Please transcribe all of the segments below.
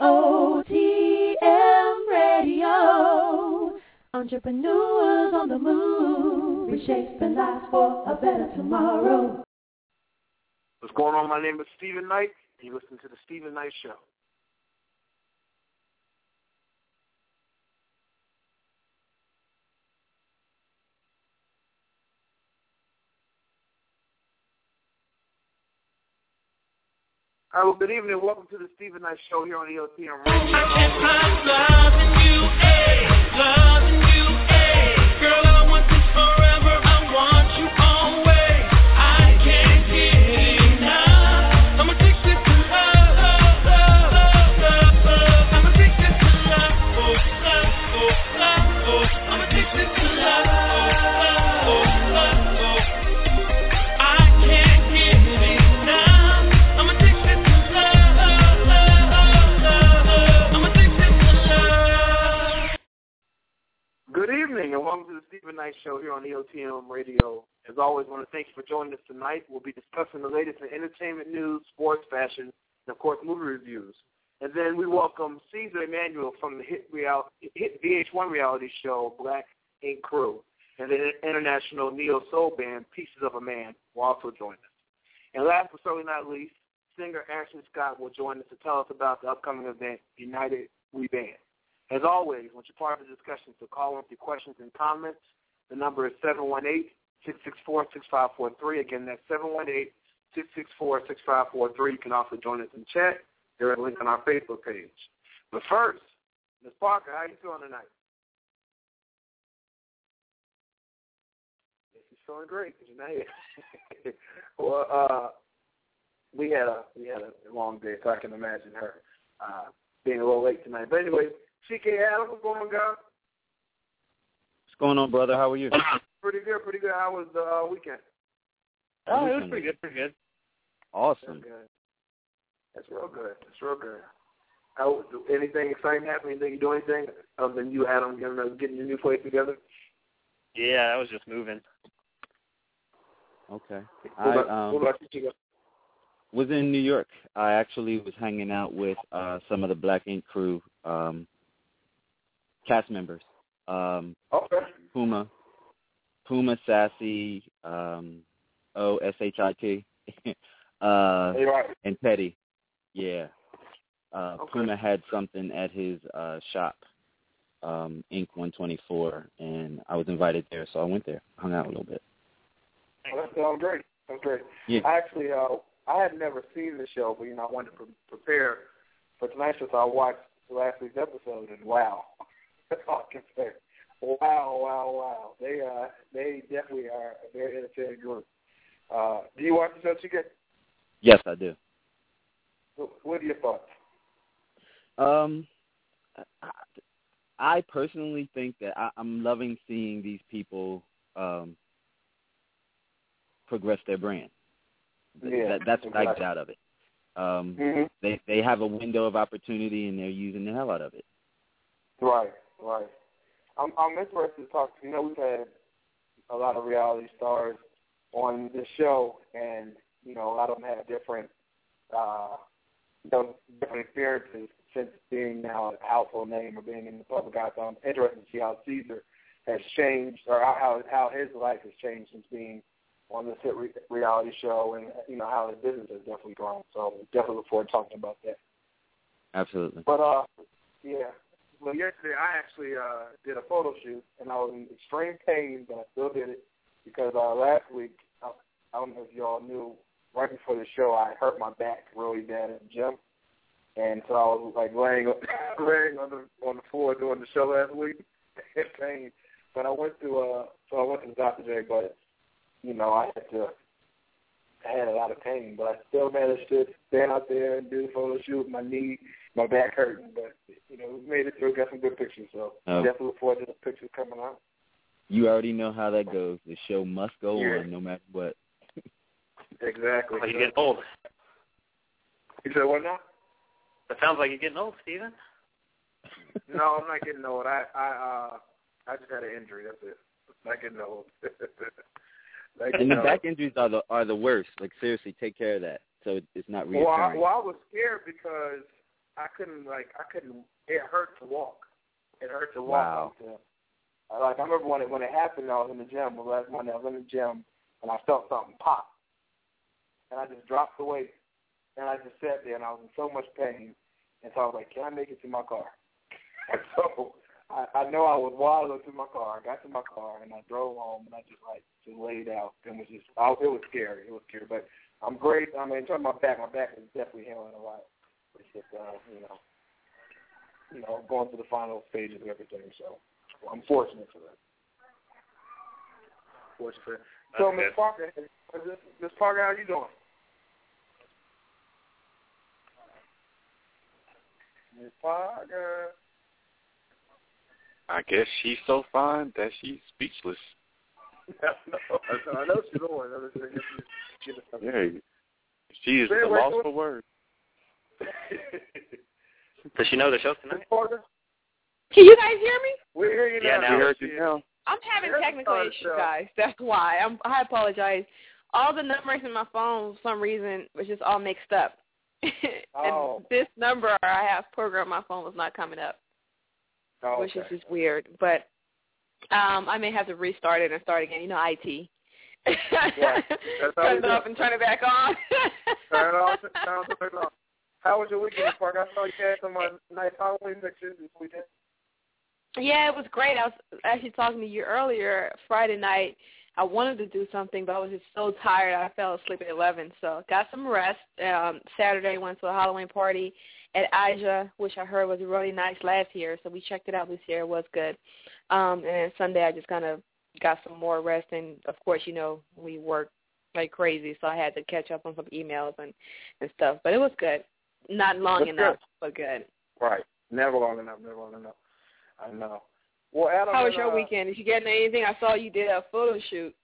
EOTM Radio. Entrepreneurs on the move, reshaping lives for a better tomorrow. What's going on? My name is Steven Knight, you listen to the Steven Knight Show. All right, well, good evening. Welcome to the Steven Knight Show here on EOTM Radio. Steven Knight Show here on EOTM Radio. As always, I want to thank you for joining us tonight. We'll be discussing the latest in entertainment news, sports, fashion, and of course movie reviews. And then we welcome Ceaser Emmanuel from the hit, real, hit VH1 reality show Black Ink Crew and the international neo soul band Pieces of a Man will also join us. And last but certainly not least, singer Ashton Scott will join us to tell us about the upcoming event United We Band. As always, once you're part of the discussion, so call with your questions and comments. The number is 718-664-6543. Again, that's 718-664-6543. You can also join us in chat. There is a link on our Facebook page. But first, Ms. Parker, how you feeling tonight? She's feeling great. Here. well, uh, we had a we had a long day, so I can imagine her uh, being a little late tonight. But anyway, CK Adams, what's going on, guys? What's going on, brother? How are you? Pretty good, pretty good. How was the uh, weekend? Oh, it was pretty good, pretty good. Awesome. That's good. That's real good. That's real good. How, anything exciting happen? Anything you do anything other than you, Adam, getting, uh, getting your new place together? Yeah, I was just moving. Okay. What I about, um, what about you, Chico? was in New York. I actually was hanging out with uh some of the Black Ink crew um cast members. Um Okay. Puma Puma Sassy, um O S H I T. uh and Teddy. Yeah. Uh Okay. Puma had something at his uh shop, um, Inc one twenty four and I was invited there so I went there, hung out a little bit. Well, that sounds great. That's great. Yeah. I actually, uh, I had never seen the show, but you know, I wanted to pre- prepare for tonight, so I watched last week's episode, and wow, that's all I can say. Wow, wow, wow. They, uh, they definitely are a very entertaining group. Uh, do you watch the show, Chica? Yes, I do. What are your thoughts? Um, I, I personally think that I, I'm loving seeing these people um, progress their brand. Yeah, that, that's what I get out of it. Um, Mm-hmm. they they have a window of opportunity and they're using the hell out of it. Right, right. I'm I'm interested to talk. You know, we've had a lot of reality stars on this show, and you know, a lot of them have different, uh, you know, different experiences since being now a household name or being in the public eye. So I'm interested to see how Ceaser has changed, or how how his life has changed since being on this hit re- reality show, and you know how his business has definitely grown. So definitely look forward to talking about that. Absolutely. But uh, yeah. Well, yesterday I actually uh did a photo shoot, and I was in extreme pain, but I still did it because uh last week I, I don't know if y'all knew. Right before the show, I hurt my back really bad at the gym, and so I was like laying laying on the on the floor doing the show last week in pain. But I went to uh so I went to doctor today, but you know I had to I had a lot of pain, but I still managed to stand out there and do the photo shoot. With my knee, my back hurting, but you know, we made it through. Got some good pictures, so Oh. definitely look forward to the pictures coming out. You already know how that goes. The show must go Yeah. on no matter what. Exactly. Like you're getting old. You said what now? That sounds like you're getting old, Steven. no, I'm not getting old. I I uh I just had an injury. That's it. Not getting old. Not getting And the old. back injuries are the are the worst. Like seriously, take care of that so it's not Well, I, well, I was scared because I couldn't like I couldn't. It hurt to walk. It hurt to walk Wow. like I remember when it when it happened. I was in the gym. The last Monday I was in the gym and I felt something pop, and I just dropped the weight, and I just sat there and I was in so much pain, and so I was like, "Can I make it to my car?" and so I, I know I was waddling to my car. I got to my car and I drove home and I just like just laid out and was just I, it was scary. It was scary, but I'm great. I mean, in terms of my back, my back is definitely healing a lot. It's just uh, you know, you know, going through the final stages of everything. So well, I'm fortunate for that. Fortunate for that. So, Miss. Parker, Miss Parker, how you doing? Miss Parker. I guess she's so fine that she's speechless. no, I know she's on. I she's getting something. Yeah, she is Wait, the wait, lost for words. Does she know the show Miss tonight? Parker, Can you guys hear me? we hear you Yeah, now. now. We heard you now. I'm having Yes, technical issues, guys. That's why. I'm, I apologize. All the numbers in my phone, for some reason, was just all mixed up. and Oh. this number I have programmed my phone was not coming up, Oh, which is just weird. But um I may have to restart it and start again. You know, IT. Yeah, turn it off and turn it back on. Turn it off. Turn it off. How was your weekend, Parker? I saw you had some uh, nice Halloween pictures this weekend. Yeah, it was great. I was actually talking to you earlier Friday night. I wanted to do something, but I was just so tired. I fell asleep at 11, so got some rest. Um, Saturday went to a Halloween party at Aja, which I heard was really nice last year. So we checked it out this year. It was good. Um, and then Sunday I just kind of got some more rest, and of course, you know, we worked like crazy, so I had to catch up on some emails and and stuff. But it was good. Not long That's enough, but good. Right. Never long enough. Never long enough. I know. Well, Adam. How was your uh, weekend? Did you get into anything? I saw you did a photo shoot.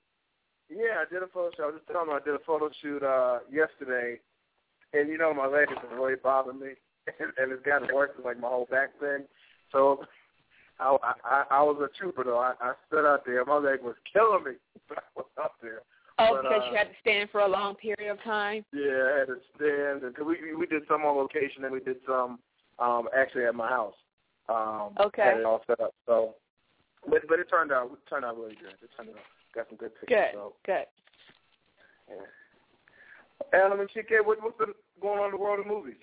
Yeah, I did a photo shoot. I was just telling you I did a photo shoot uh yesterday, and you know my leg has been really bothering me, and, and it's gotten worse with like my whole back thing. So I I, I was a trooper though. I, I stood out there. My leg was killing me. But I was up there. Oh, But, because uh, you had to stand for a long period of time. Yeah, I had to stand because we we did some on location and we did some um actually at my house. Um, Okay. Had it all set up. So, but but it turned out it turned out really good. It turned out got some good pictures. Good, So, good. yeah. Adam and Chike, what, what's been going on in the world of movies?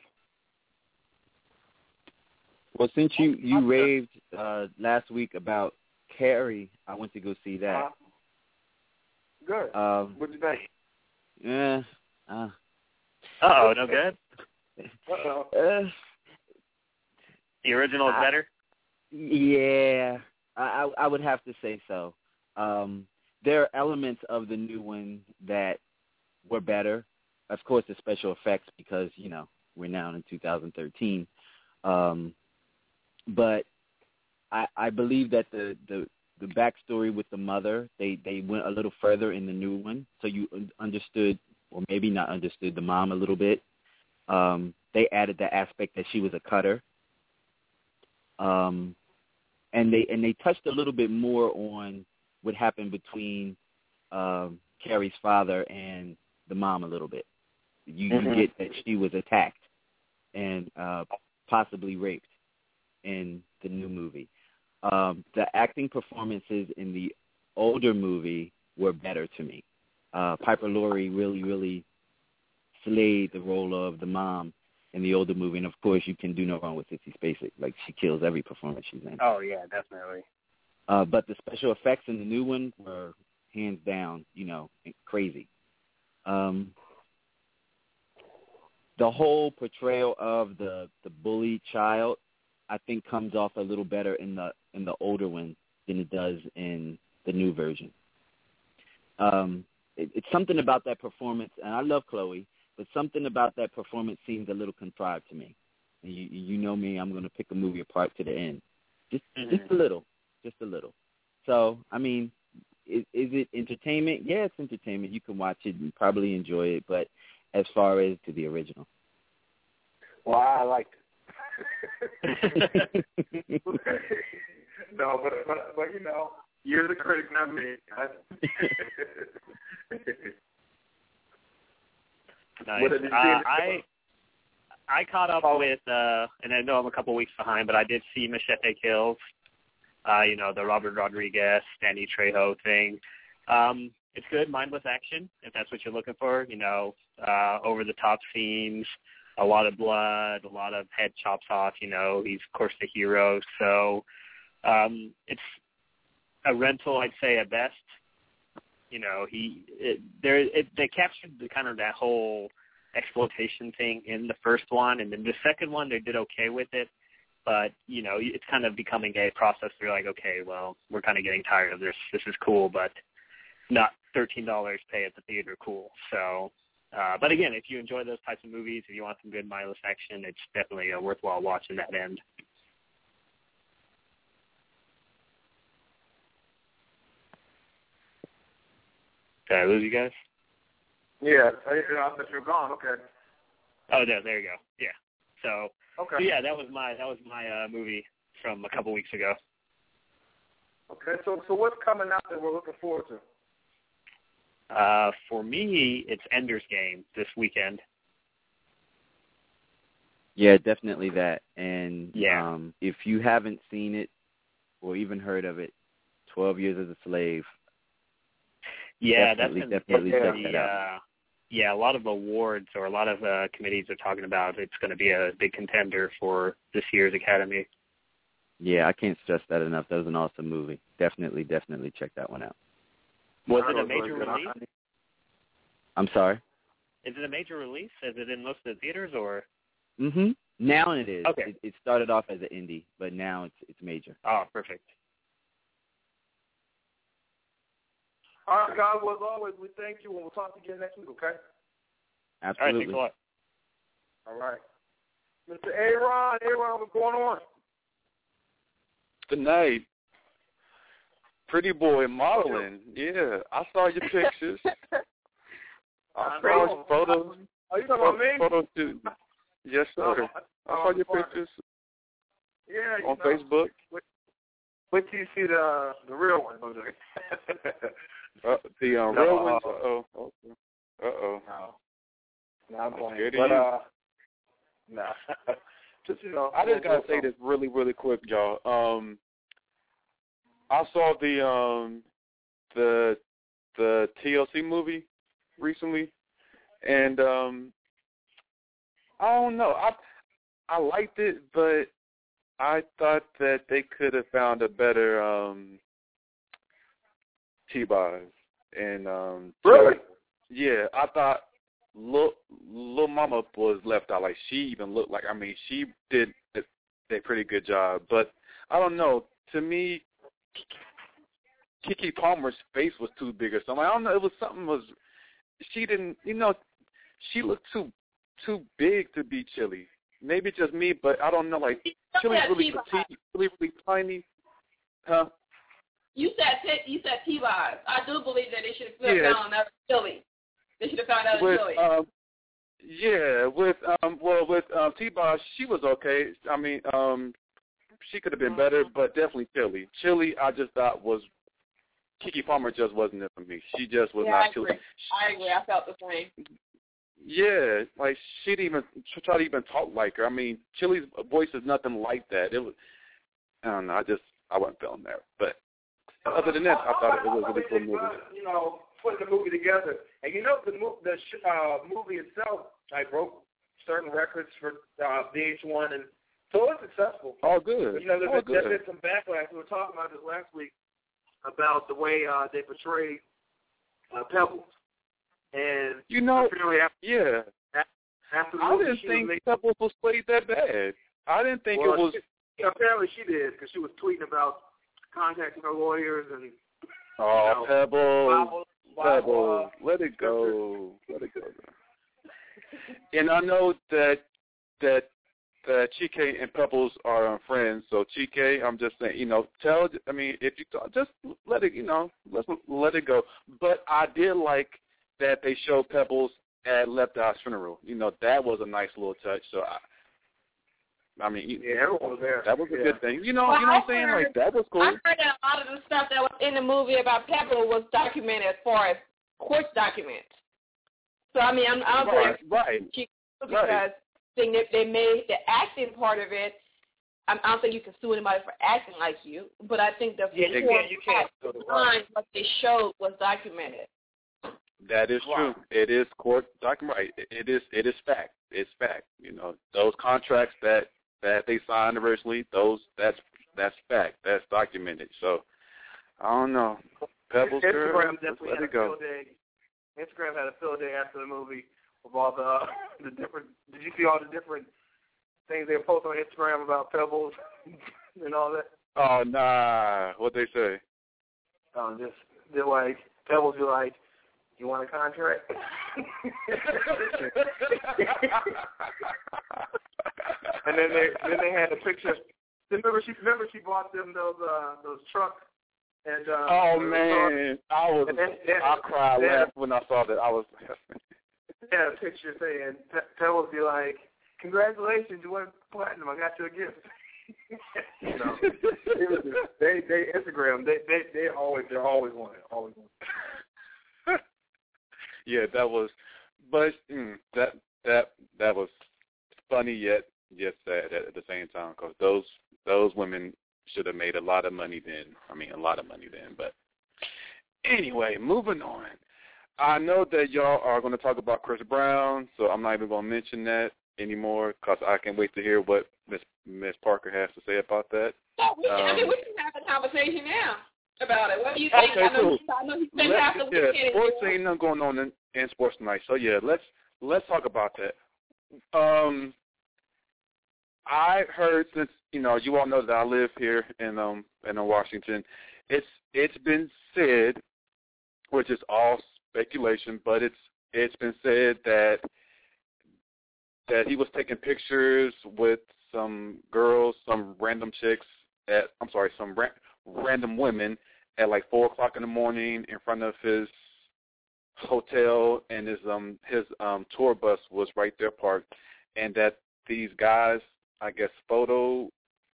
Well, since you you raved uh, last week about Carrie, I went to go see that. Uh, good. Um, What'd you think? yeah, uh, Oh, no good. Uh-oh. uh, The original is Ah. better. yeah, I, I I would have to say so. Um, there are elements of the new one that were better. Of course, the special effects because you know we're now in 2013. Um, but I, I believe that the, the the backstory with the mother they they went a little further in the new one, so you understood or maybe not understood the mom a little bit. Um, they added the aspect that she was a cutter. Um, and they and they touched a little bit more on what happened between um, Carrie's father and the mom a little bit. You, Mhm. you get that she was attacked and uh, possibly raped in the new movie. Um, the acting performances in the older movie were better to me. Uh, Piper Laurie really, really slayed the role of the mom in the older movie, and of course, you can do no wrong with Sissy Spacek. Like she kills every performance she's in. Oh yeah, definitely. Uh, but the special effects in the new one were hands down, you know, crazy. Um, the whole portrayal of the the bullied child, I think, comes off a little better in the in the older one than it does in the new version. Um, it, it's something about that performance, and I love Chloe, but something about that performance seems a little contrived to me. You, you know me, I'm going to pick a movie apart to the end, just just a little, just a little. So, I mean, is, is it entertainment? Yeah, it's entertainment. You can watch it and probably enjoy it, but as far as to the original. Well, I liked it. no, but, but but you know, you're the critic, not me. I, Nice. What did you see Uh, I I caught up Oh. with, uh, and I know I'm a couple weeks behind, but I did see Machete Kills. Uh, you know, the Robert Rodriguez, Danny Trejo thing. Um, it's good, mindless action, if that's what you're looking for. You know, uh, over the top scenes, a lot of blood, a lot of head chops off. You know, he's of course the hero. So um, it's a rental, I'd say, at best. You know, he it, there it, they captured the kind of that whole exploitation thing in the first one, and then the second one they did okay with it. But you know, it's kind of becoming a process. They're like, okay, well, we're kind of getting tired of this. This is cool, but not thirteen dollars pay at the theater cool. So, uh, but again, if you enjoy those types of movies, if you want some good mindless action, it's definitely a worthwhile watch in that end. Did I lose you guys? Yeah, I, I thought you were gone. Okay. Oh, there, there you go. Yeah. So, Okay. so yeah, that was my that was my uh, movie from a couple weeks ago. Okay. So, so what's coming out that we're looking forward to? Uh, for me, it's Ender's Game this weekend. Yeah, definitely that. And Yeah. um, if you haven't seen it or even heard of it, Twelve Years as a Slave. Yeah, Definitely, that's been definitely check pretty, that out. uh, yeah, a lot of awards or a lot of uh, committees are talking about it's going to be a big contender for this year's Academy. Yeah, I can't stress that enough. That was an awesome movie. Definitely, definitely check that one out. Was it a major release? I'm sorry. Is it a major release? Is it in most of the theaters or? Mm-hmm. Now it is. Okay. It, it started off as an indie, but now it's it's major. Oh, perfect. All right, guys. Well, as always, we thank you, and we'll talk to you again next week. Okay. All right, Absolutely. thanks a lot. All right. Mr. Aaron, Aaron, what's going on? Good night. Pretty boy modeling. Yeah, I saw your pictures. I saw your photos. Are you talking about me? Photo shoot. Yes, sir. I saw your Oh, pictures Yeah, you on know, Facebook. Wait till you see the the real one. Uh, the um, No. real ones. Uh oh. Okay. Uh oh. no, no, I'm I'm playing. scared But you. uh, nah. just you know, I just gotta say this really, really quick, y'all. Um, I saw the um the the TLC movie recently, and um, I don't know. I I liked it, but I thought that they could have found a better um T-Boz and um Really? yeah, I thought Lil Lil Mama was left out. Like she even looked like I mean she did a, a pretty good job, but I don't know. To me, Keke Palmer's face was too big or something. I don't know. It was something was she didn't. You know, she looked too too big to be Chili. Maybe just me, but I don't know. Like Chili's really petite, really really tiny. Huh? You said T- you said T-Boz. I do believe that they should have found Yeah. another Philly. They should have found out with Philly. um yeah with um well with um T-Boz she was okay I mean um she could have been better but definitely Chili. Chili I just thought was Keke Palmer just wasn't it for me. She just was Yeah, I not Chili. agree. I agree. I felt the same. yeah like she didn't even try to even talk like her. I mean Chili's voice is nothing like that. It was I don't know. I just I wasn't feeling that. But other than that I thought it was a really cool movie You know, putting the movie together, and you know the mo- the sh- uh, movie itself, I broke certain records for uh, VH1, and so it was successful. all good You know, there's all there's good been some backlash. We were talking about this last week about the way uh, they portrayed uh, Pebbles, and you know apparently after, yeah after I didn't think was Pebbles was played that bad. I didn't think Well, it was. she- apparently she did because she was tweeting about contacting her lawyers and Oh, know, Pebbles, Bible, Bible, Pebbles, let it go, let it go. And I know that that that Chike and Pebbles are um, friends. So Chike, I'm just saying, you know, tell. I mean, if you talk, just let it, you know, let let it go. But I did like that they showed Pebbles at Left Eye's funeral. You know, that was a nice little touch. So I. I mean, you- yeah, everyone was there. that was a yeah. good thing. You know, Well, you know what I'm saying? heard- Like that was cool. I heard that a lot of the stuff that was in the movie about Pepper was documented as far as court documents. So I mean, I'm, I'm Right, very right. because Right. Think that they made the acting part of it. I don't think you can sue anybody for acting like you, but I think the yeah, you can't. You can't. behind what they showed was documented. That is Wow. true. It is court document. It is. It is fact. It's fact. You know those contracts that that they signed originally. Those that's that's fact. That's documented. So I don't know. Pebbles, Instagram let's definitely let had it a go. field day. Instagram had a field day after the movie with all the the different. Did you see all the different things they post on Instagram about Pebbles and all that? Oh nah. What they say? Um, just they're like Pebbles. You're like, you want a contract? and then they then they had a picture. Remember she remember she bought them those uh those trucks and uh oh man, I was And I cried laugh when I saw that. I was had a picture saying Pe- Pebbles be like, "Congratulations, you won platinum. I got you a gift." you know, it was just, they they Instagram they they they always they're always on it, always on. it. yeah, that was, but mm, that that that was funny yet yet sad at, at the same time because those those women should have made a lot of money then. I mean, a lot of money then. But anyway, moving on. I know that y'all are going to talk about Chris Brown, so I'm not even going to mention that anymore because I can't wait to hear what Miss Miss Parker has to say about that. No, we can, I mean, Um, we can have a conversation now about it. What do you think? Okay, I know, cool. I know you spent half the yeah, weekend. sports ain't nothing going on in, in sports tonight. So yeah, let's let's talk about that. Um, I heard since you know you all know that I live here in um in Washington. It's it's been said, which is all speculation, but it's it's been said that that he was taking pictures with some girls, some random chicks at I'm sorry, some ra- random women at like four o'clock in the morning in front of his hotel and his um his um tour bus was right there parked. And that these guys I guess photo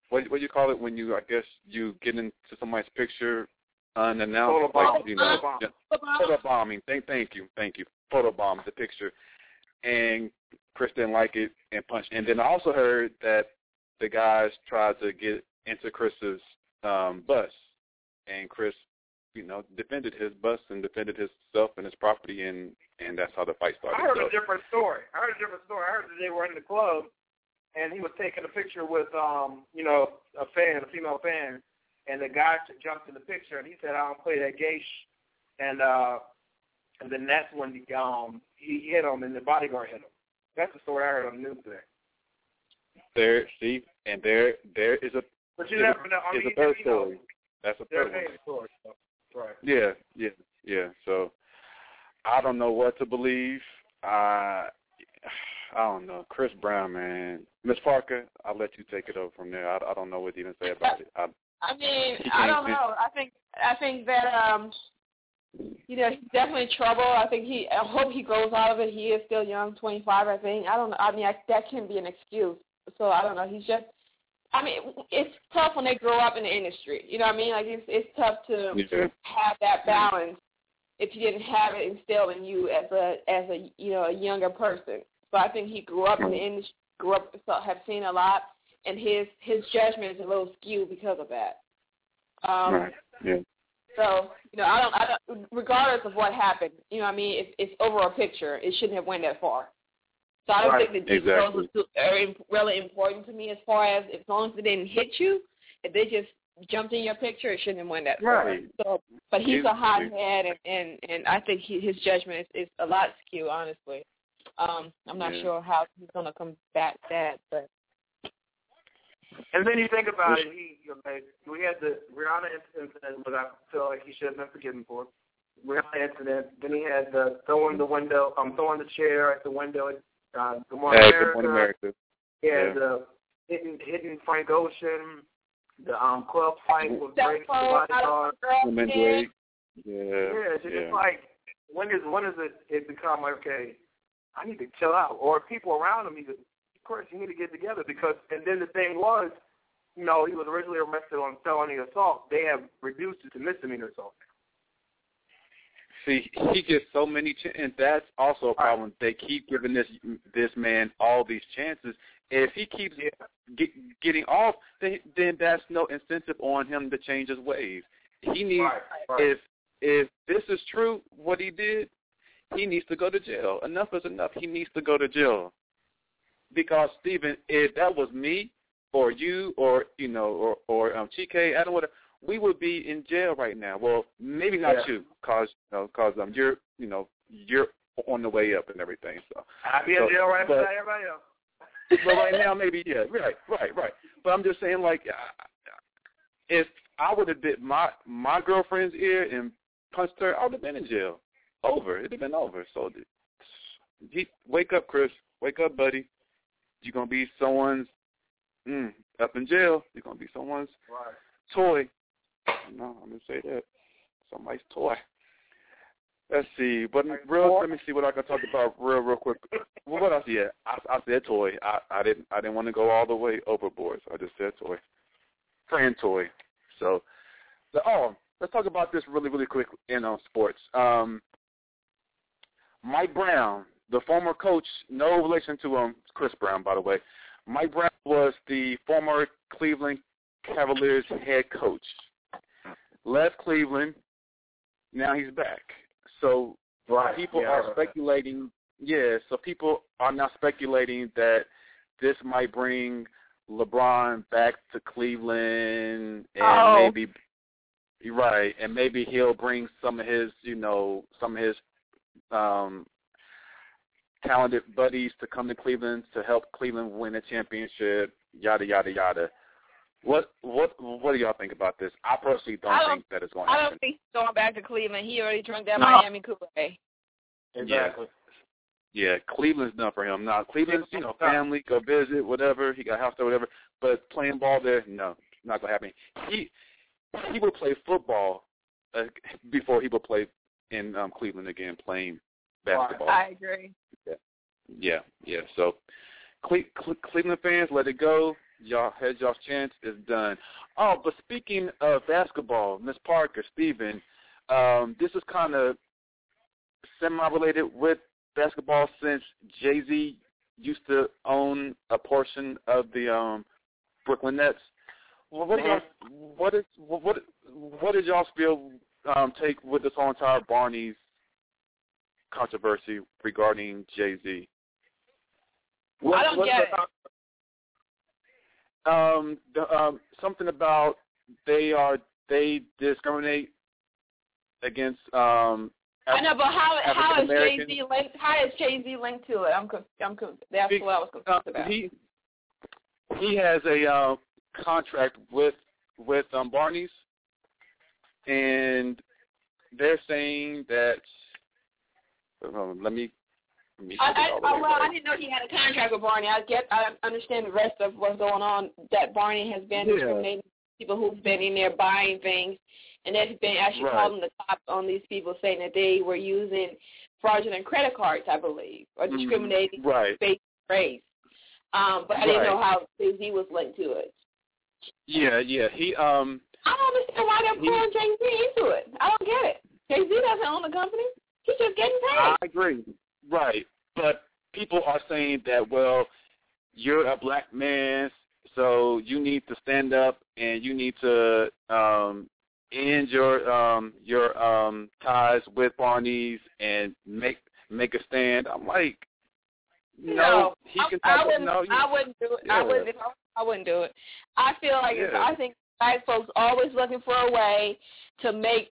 what what do you call it when you I guess you get into somebody's picture unannounced Photobomb. like you know Photobomb. yeah, photo bombing thank thank you thank you photo bomb the picture and Chris didn't like it and punched and then I also heard that the guys tried to get into Chris's um bus and Chris, you know, defended his bus and defended himself and his property, and and that's how the fight started. I heard So- a different story. I heard a different story. I heard that they were in the club, and he was taking a picture with, um, you know, a fan, a female fan, and the guy jumped in the picture, and he said, "I don't play that gay," sh-. and uh, and then that's when he um he hit him, and the bodyguard hit him. That's the story I heard on the news today. there, see, and there there is a But you is never a, know. I mean, a third you know, story. That's a third story. So. Right. Yeah, yeah, yeah. So I don't know what to believe. I I don't know. Chris Brown, man. Miss Parker, I'll let you take it over from there. I, I don't know what to even say about it. I, I mean, I don't know. I think I think that um, you know, he's definitely in trouble. I think he. I hope he grows out of it. He is still young, 25, I think. I don't know. I mean, I, that can be an excuse. So I don't know. He's just. I mean, it's tough when they grow up in the industry. You know what I mean? Like it's it's tough to Yeah. have that balance if you didn't have it instilled in you as a as a you know a younger person. So I think he grew up in the industry, grew up, so have seen a lot, and his his judgment is a little skewed because of that. Um, right. Yeah. so you know, I don't, I don't. Regardless of what happened, you know, what I mean, if it's over a picture, it shouldn't have went that far. So I don't Right. think the details Exactly. are really important to me as far as as long as it didn't hit you, if they just jumped in your picture, it shouldn't have went that far. Right. So, but he's a hothead, and and and I think he, his judgment is, is a lot skewed, honestly. Um, I'm not Yeah. sure how he's gonna combat that, but And then you think about it, he okay, we had the Rihanna incident, but I feel like he should have been forgiven for. Rihanna incident. Then he had the throwing the window, um, throwing the chair at the window at uh, Good Morning Hey, America. good morning, America. He had Yeah. the hitting hitting Frank Ocean, the um club fight with cell Drake, the phone out bodyguard. of girl Women head. Drake. Yeah. Yeah, it's just yeah. like when does when does it it become like okay, I need to chill out, or people around him need to, of course, you need to get together because. And then the thing was, you know, he was originally arrested on felony assault. They have reduced it to misdemeanor assault. See, he gets so many, ch- and that's also a problem. They keep giving this this man all these chances. If he keeps get, getting off, then then that's no incentive on him to change his ways. He needs Right, right. if if this is true, what he did, he needs to go to jail. Enough is enough. He needs to go to jail. Because Steven, if that was me or you or you know or or um, Chike, Adam, whatever, we would be in jail right now. Well, maybe not Yeah. you, cause you know, cause um, you're you know you're on the way up and everything. So, I'll be in jail right beside everybody else. but right now maybe yeah, right, right, right. But I'm just saying like, if I would have bit my my girlfriend's ear and punched her, I would have been in jail. Over, it'd have been over. So, he, wake up, Chris. Wake up, buddy. You're gonna be someone's mm, up in jail. You're gonna be someone's Right. toy. No, I'm gonna say that. Somebody's toy. Let's see. But Like real, toy? let me see what I can talk about real, real quick. Well, what else? Yeah, I, I said toy. I, I didn't, I didn't want to go all the way overboard, so I just said toy. Friend toy. So, the, oh, let's talk about this really, really quick in on sports. Um, Mike Brown, the former coach, no relation to um Chris Brown, by the way. Mike Brown was the former Cleveland Cavaliers head coach. Left Cleveland, now he's back. So Right. people yeah, are right. speculating. Yeah, so people are now speculating that this might bring LeBron back to Cleveland, and Oh. maybe you're right, and maybe he'll bring some of his, you know, some of his um talented buddies to come to Cleveland to help Cleveland win a championship. Yada yada yada. What what what do y'all think about this? I personally don't, I don't- think that it's going to I happen. don't think he's going back to Cleveland. He already drank that No. Miami Kool-Aid. Exactly. Yeah, Cleveland's done for him. Now Cleveland's, you know, family, go visit, whatever. He got a house there, whatever. But playing ball there, no, not gonna happen. He he would play football uh, before he would play in um, Cleveland again, playing basketball. I agree. Yeah, yeah. So Cle- Cle- Cleveland fans, let it go. Y'all had y'all's chance. It's done. Oh, but speaking of basketball, Miss Parker, Steven, um, this is kind of semi-related with basketball since Jay Z used to own a portion of the um, Brooklyn Nets. Well, what, y'all, what is what what what did y'all feel um, take with this whole entire Barney's controversy regarding Jay Z? I don't get it. Um, the, um, something about they are they discriminate against um. I know, but how how is Jay Z linked? How is Jay Z linked to it? I'm conf- I'm conf- that's Be- what I was Uh, confused about. he he has a uh, contract with with um, Barney's, and they're saying that. Um, let me. Let me I, get all the I, well, I didn't know he had a contract with Barney. I get, I understand the rest of what's going on. That Barney has been Yeah. discriminating people who've been in there buying things, and they've been actually Right. calling the cops on these people, saying that they were using fraudulent credit cards, I believe, or Mhm. discriminating Right. based race. Um, but I didn't Right. know how Jay Z was linked to it. Yeah, yeah. He um. I don't understand why they're He- pulling Jay Z into it. I don't get it. Jay Z doesn't own the company. Getting paid. I agree. Right. But people are saying that, well, you're a black man, so you need to stand up and you need to um end your um your um ties with Barney's and make make a stand. I'm like no, he I, can I talk wouldn't. no, you- I wouldn't do it. I wouldn't. I, I wouldn't do it. I feel like Yeah. I think black folks always looking for a way to make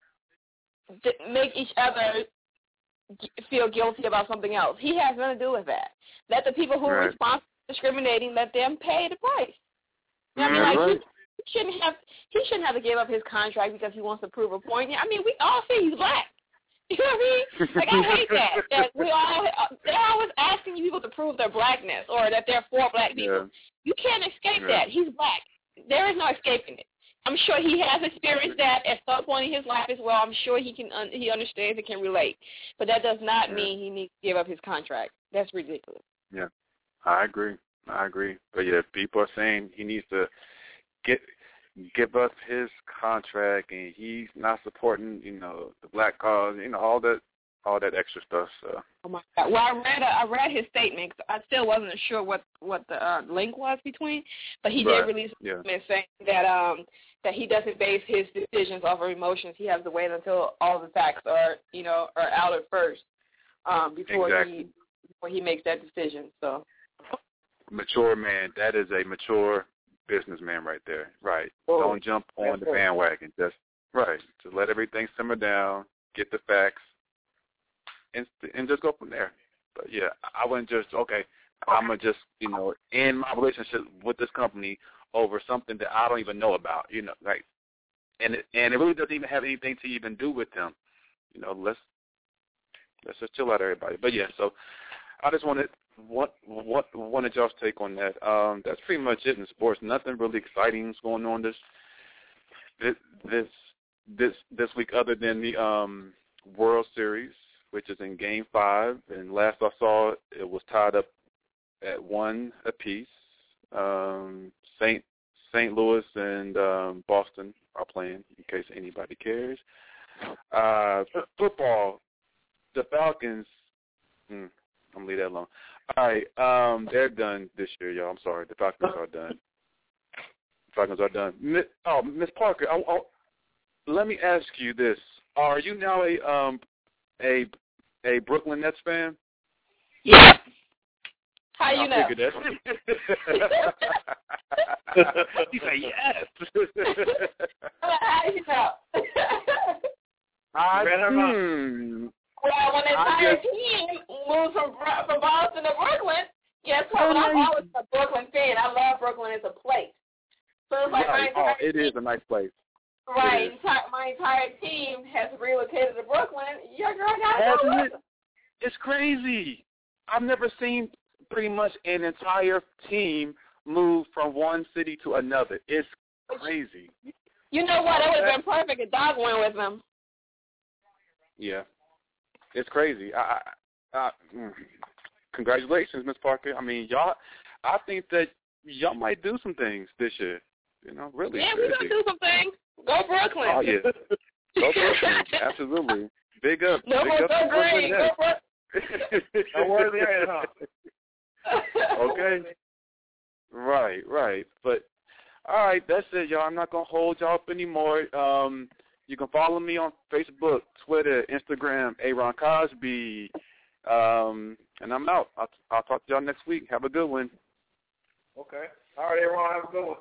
to make each other feel guilty about something else. He has nothing to do with that. Let the people who are Right. responsible for discriminating let them pay the price. You know what I mean, like right. he, he shouldn't have he shouldn't have to give up his contract because he wants to prove a point. I mean, we all see he's black. You know what I mean? Like I hate that. That we all they're always asking people to prove their blackness or that they're for black people. Yeah. You can't escape Yeah. that. He's black. There is no escaping it. I'm sure he has experienced that at some point in his life as well. I'm sure he can un- he understands and can relate. But that does not Yeah. mean he needs to give up his contract. That's ridiculous. Yeah, I agree. I agree. But yeah, people are saying he needs to get give us his contract, and he's not supporting, you know, the black cause, you know, all that, all that extra stuff. So. Oh my God! Well, I read uh, I read his statement. I still wasn't sure what what the uh, link was between, but he Right. did release a Yeah. saying that um that he doesn't base his decisions off of emotions. He has to wait until all the facts are you know are out at first um before Exactly. he before he makes that decision. So mature man. That is a mature businessman right there. Right. Oh, Don't jump on the bandwagon. Just right. Just let everything simmer down. Get the facts, and and just go from there. But yeah, I wouldn't just okay. I'm gonna just you know end my relationship with this company over something that I don't even know about. You know, like, and it, and it really doesn't even have anything to even do with them. You know, let's let's just chill out, everybody. But yeah, so I just wanted what what wanted y'all's take on that. Um, that's pretty much it in sports. Nothing really exciting is going on this this this this this week other than the um World Series, which is in Game Five. And last I saw, it was tied up at one apiece. Um, Saint St. Louis and um, Boston are playing. In case anybody cares. Uh, football, the Falcons. Hmm, I'm gonna leave that alone. All right, um, they're done this year, y'all. I'm sorry, the Falcons are done. The Falcons are done. Mi- Oh, Miss Parker, I, I, let me ask you this: Are you now a um a a Brooklyn Nets fan? yeah. How you I know? figured that. you say yes. How you know? I, Read her mind. hmm. well, when the entire just- team moves from from Boston to Brooklyn, guess what? Oh, I'm always a Brooklyn fan. I love Brooklyn as a place. So it's like my Right. Oh, it is a nice place. Right. My entire team has relocated to Brooklyn. Your girl got to go it? It's crazy. I've never seen pretty much an entire team move from one city to another. It's crazy. You know what? It would have been perfect if Dog went with them. Yeah, it's crazy. I, I, I mm. congratulations, Miss Parker. I mean, y'all. I think that y'all might do some things this year. You know, really. Yeah, we're going to do something. Go Brooklyn. Oh yeah, go Brooklyn. Absolutely. Big up. No Big more up go Brooklyn green. Go Nets. Brooklyn. No worries there, huh? okay. Right, right. But all right, that's it, y'all. I'm not gonna hold y'all up anymore. Um, you can follow me on Facebook, Twitter, Instagram, Aaron Cosby. Um, and I'm out. I'll, I'll talk to y'all next week. Have a good one. Okay. All right, everyone, have a good one.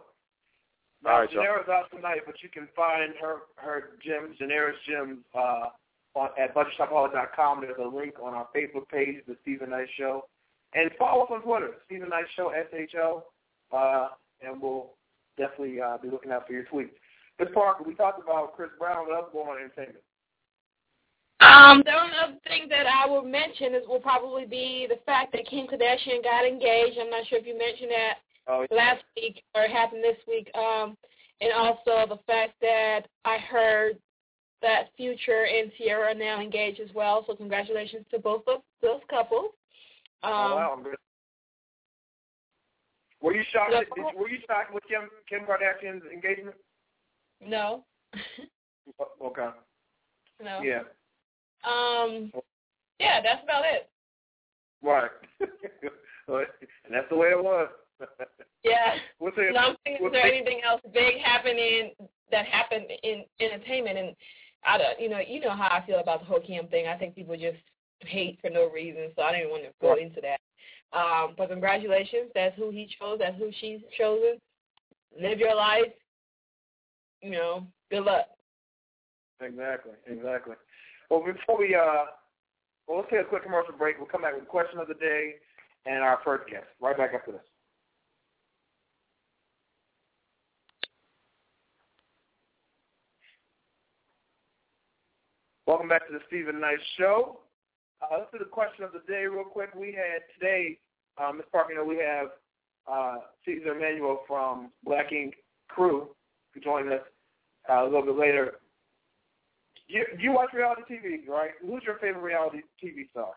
Now, All right. Janera's out tonight, but you can find her her gym, Janera's gym, uh, on, at budgetshopaholic.com. There's a link on our Facebook page, The Steven Knight Show. And follow us on Twitter, Steven Knight Show, S-H-O, uh, and we'll definitely uh, be looking out for your tweets. Ms. Parker, we talked about Chris Brown. What else going on in entertainment? Um, the only other thing that I will mention is will probably be the fact that Kim Kardashian got engaged. I'm not sure if you mentioned that Oh, last week or happened this week. Um, and also the fact that I heard that Future and Ciara are now engaged as well. So congratulations to both of those couples. Um, oh, wow. I'm good. Were you shocked? Yeah. Did, were you shocked with Kim Kim Kardashian's engagement? No. Okay. no. Yeah. Um, yeah, that's about it. Right. and that's the way it was. Yeah. What's it? No, I'm thinking, is there it- anything else big happening that happened in entertainment? And I don't, you know, you know how I feel about the whole Kim thing. I think people just hate for no reason, so I didn't want to go into that. Um, but congratulations, that's who he chose, that's who she's chosen. Live your life. You know, good luck. Exactly. Exactly. Well, before we uh, well, let's take a quick commercial break. We'll come back with question of the day and our first guest. Right back after this. Welcome back to the Steven Knight Show. Uh, let's do the question of the day real quick. We had today, uh, Ms. Parker, you know, we have uh, Ceaser Emmanuel from Black Ink Crew who joined us uh, a little bit later. You, you watch reality TV, right? Who's your favorite reality TV star?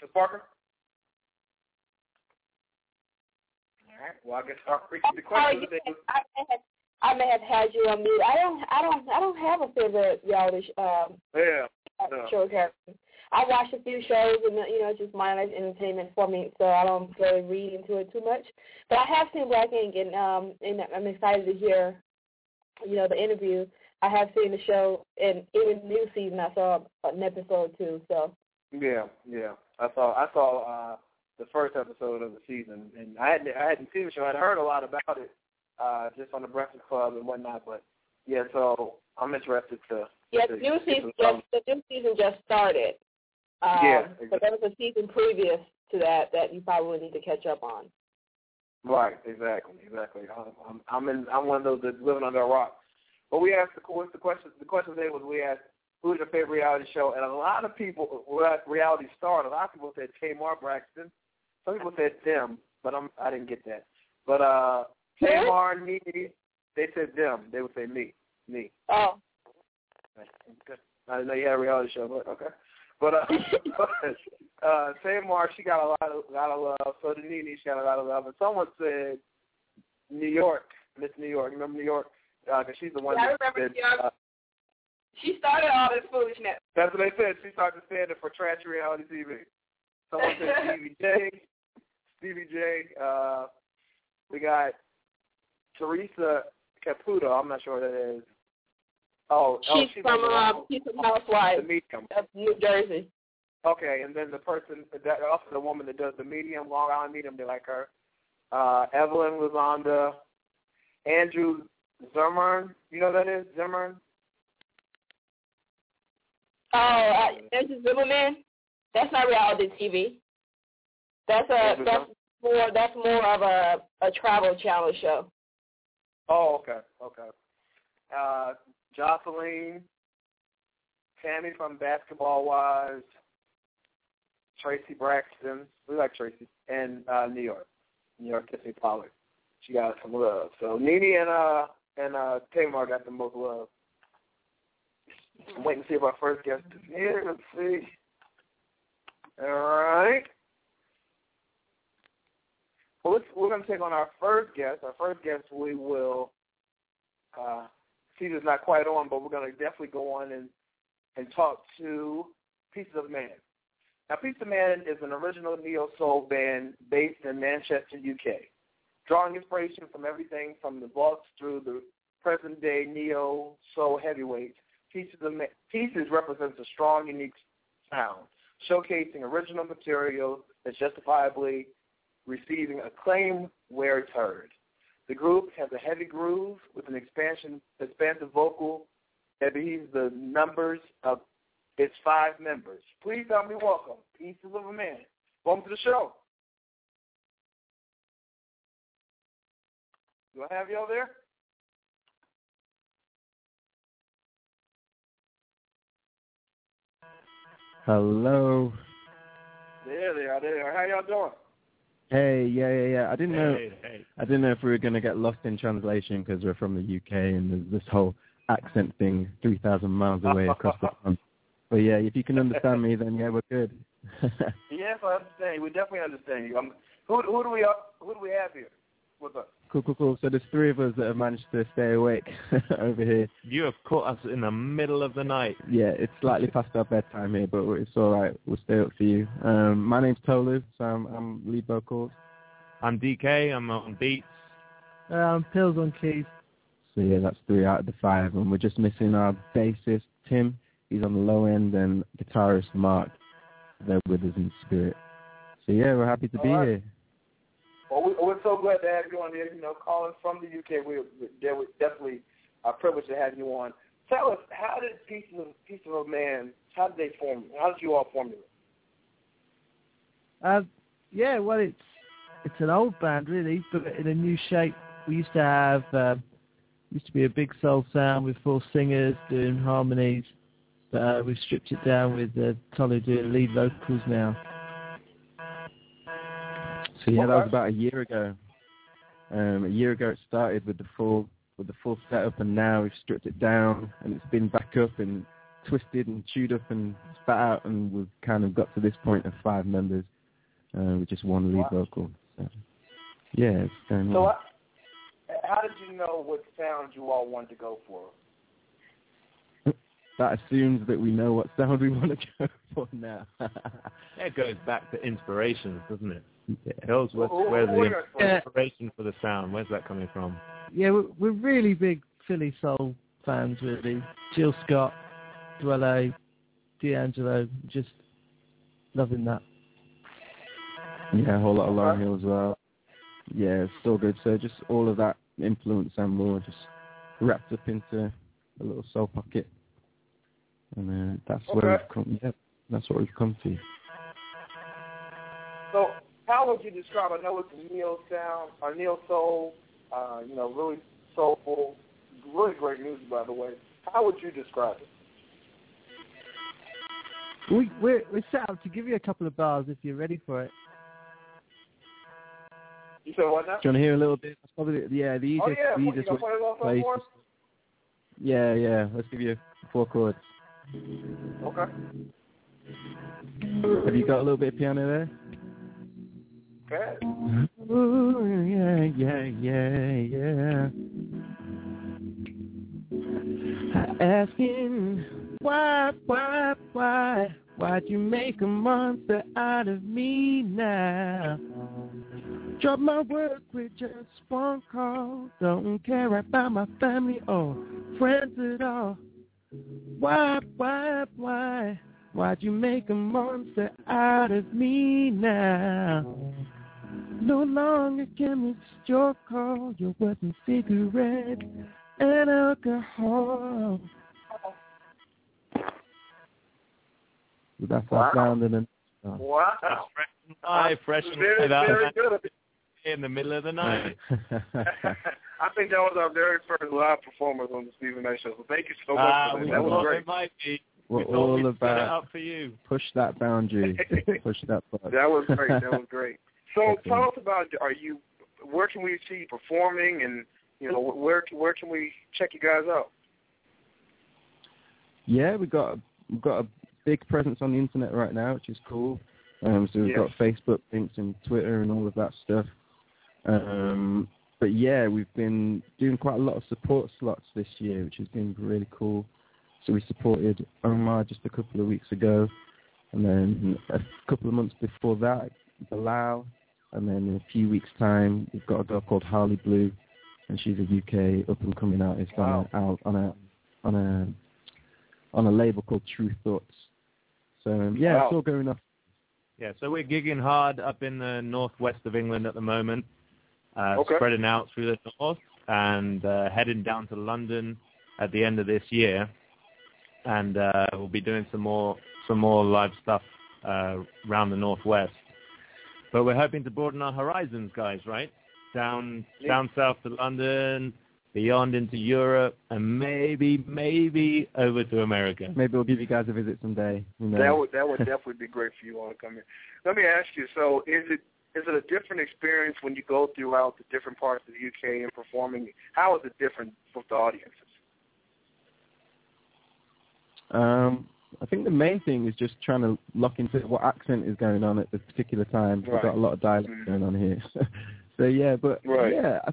Ms. Parker? Well, I guess I'll read the question today. I, may have, I may have had you on mute. I don't, I don't, I don't have a favorite reality sh- um, Yeah. No. show character. I watch a few shows, and you know, it's just mindless entertainment for me, so I don't really read into it too much. But I have seen Black Ink, and um, and I'm excited to hear, you know, the interview. I have seen the show, and even the new season, I saw an episode too. So Yeah, yeah. I saw I saw uh the first episode of the season and I hadn't I hadn't seen the show. I'd heard a lot about it, uh, just on the Breakfast Club and whatnot, but yeah, so I'm interested to yeah, to the new season just the new season just started. Um, Yeah, but there was a season previous to that that you probably need to catch up on. Right, exactly, exactly. I'm I'm I'm, in, I'm one of those that's living under a rock. But we asked the what's the question the question today was we asked who's your favorite reality show and a lot of people reality star and a lot of people said Tamar Braxton. Some people said them, but I'm I didn't get that. But uh Tamar, Nene, they said them. They would say me. Me. Oh, Okay. I didn't know you had a reality show, but okay. But uh, uh, Tamar, she got a lot of a lot of love. So did Nene, she got a lot of love. And someone said New York, Miss New York. Remember New York? Because she's the one. Yeah, I remember that, New York. Uh, she started all this foolishness. that's what they said. She started standard for trash reality TV. Someone said Stevie J. Stevie J. Uh, we got Teresa Caputo. I'm not sure what that is. Oh, oh She's she's from um, she's from Housewives of New Jersey. Okay, and then the person that also the woman that does the medium, Long Island medium, they like her. Uh, Evelyn the Andrew Zimmern. You know who that is Zimmern. Oh, uh, there's a Zimmerman. That's not reality TV. That's a that's more that's more of a a travel channel show. Oh, okay, okay. Uh, Jocelyn, Tammy from Basketball Wives, Traci Braxton. We like Tracy, and uh, New York, New York Tiffany Pollard. She got some love. So Nene and uh and uh Tamar got the most love. I'm waiting to see if our first guest is here. Let's see. All right. Well, we're going to take on our first guest. Our first guest, we will. Uh, Caesar's not quite on, but we're going to definitely go on and and talk to Pieces of Man. Now, Pieces of Man is an original neo soul band based in Manchester, UK, drawing inspiration from everything from the Bucks through the present day neo soul heavyweights. Pieces of Man, Pieces represents a strong, unique sound, showcasing original material that's justifiably receiving acclaim where it's heard. The group has a heavy groove with an expansion, expansive vocal that beheaves the numbers of its five members. Please help me welcome Pieces of a Man. Welcome to the show. Do I have y'all there? Hello. There they are. There they are. How y'all doing? Hey, yeah, yeah, yeah. I didn't know. Hey, hey. I didn't know if we were going to get lost in translation because we're from the UK and there's this whole accent thing 3,000 miles away across the pond. But yeah, if you can understand me, then yeah, we're good. Yes, I understand. We definitely understand you. Um, who who do we who do we have here with us? cool, cool, cool. So there's three of us that have managed to stay awake over here. You have caught us in the middle of the night. Yeah, it's slightly past our bedtime here, but it's all right. We'll stay up for you. Um, my name's Tolu, so I'm, I'm lead vocals. I'm DK. I'm on beats. Um, pills on keys. So yeah, that's three out of the five, and we're just missing our bassist Tim. He's on the low end, and guitarist Mark. They're with us in spirit. So yeah, we're happy to be All right. here. We, so glad to have you on here. You know, calling from the UK, we're, we're definitely a privilege to have you on. Tell us, how did Pieces of Pieces of a Man? How did they form? How did you all formulate? Uh, yeah, well, it's it's an old band really, but in a new shape. We used to have uh, used to be a big soul sound with four singers doing harmonies, but uh, we've stripped it down with uh, Tolu doing lead vocals now. So yeah, that was about a year ago. Um, a year ago it started with the full with the full setup, and now we've stripped it down, and it's been back up and twisted and chewed up and spat out, and we've kind of got to this point of five members uh, with just one lead Wow. vocal. So. yeah, it's going So, on. I, how did you know what sound you all wanted to go for? That assumes that we know what sound we want to go for now. That goes back to inspirations, doesn't it? Yeah. Hills, where's, Who- who- where's who the your- Yeah. inspiration for the sound? Where's that coming from? Yeah, we're, we're really big Philly soul fans, really. Jill Scott, Dwele, D'Angelo, just loving that. Yeah, a whole lot of Lauryn Hill as well. Yeah, it's still good. So just all of that influence and more just wrapped up into a little soul pocket. And uh, that's where we've come. Yeah, that's what we've come to. So, how would you describe? I know it's a neo sound, a neo soul. Uh, you know, really soulful, really great music, by the way. How would you describe it? We, we're, we're set up to give you a couple of bars if you're ready for it. You said what now? Do you want to hear a little bit? That's probably the, yeah, the Oh easiest, yeah, the easiest gonna play it way. Yeah, yeah. Let's give you four chords. Okay. Have you got a little bit of piano there? Okay. Ooh, yeah, yeah, yeah, yeah. Asking why, why, why, why'd you make a monster out of me now? Drop my work with just one call. Don't care about my family or friends at all. Why, why, why, why'd you make a monster out of me now? No longer can it's your call. You're a cigarette and alcohol. That's Wow. our sound in a Wow. Hi, fresh and Very, very good. in the middle of the night. I think that was our very first live performance on the Stephen A. Show. So thank you so much Ah, for that. That was great. it might be. We're we all we'd set it about up for you. push that boundary. push that button. That was great. That was great. So tell us about are you where can we see you performing and you know where where can we check you guys out? Yeah, we've got we've got a big presence on the internet right now, which is cool. Um, so we've Yes. got Facebook links and Twitter and all of that stuff. Um, but yeah, we've been doing quite a lot of support slots this year, which has been really cool. So we supported Omar just a couple of weeks ago, and then a couple of months before that, Bilal, and then in a few weeks' time, we've got a girl called Harleighblu, and she's a UK up and coming artist Wow. on a out on a on a on a label called Tru Thoughts. So um, yeah, Wow. it's all going off. Yeah, so we're gigging hard up in the northwest of England at the moment, uh, Okay. spreading out through the north and uh, heading down to London at the end of this year, and uh, we'll be doing some more some more live stuff uh, around the northwest. But we're hoping to broaden our horizons, guys. Right down Yeah. down south to London, beyond into Europe, and maybe maybe over to America. Maybe we'll give you guys a visit someday. Who knows? That would that would definitely be great for you all to come in. Let me ask you. So is it is it a different experience when you go throughout the different parts of the UK and performing? How is it different with the audiences? Um, I think the main thing is just trying to lock into what accent is going on at this particular time. We've got a lot of dialect Mhm. going on here. so yeah, but Right. yeah, I,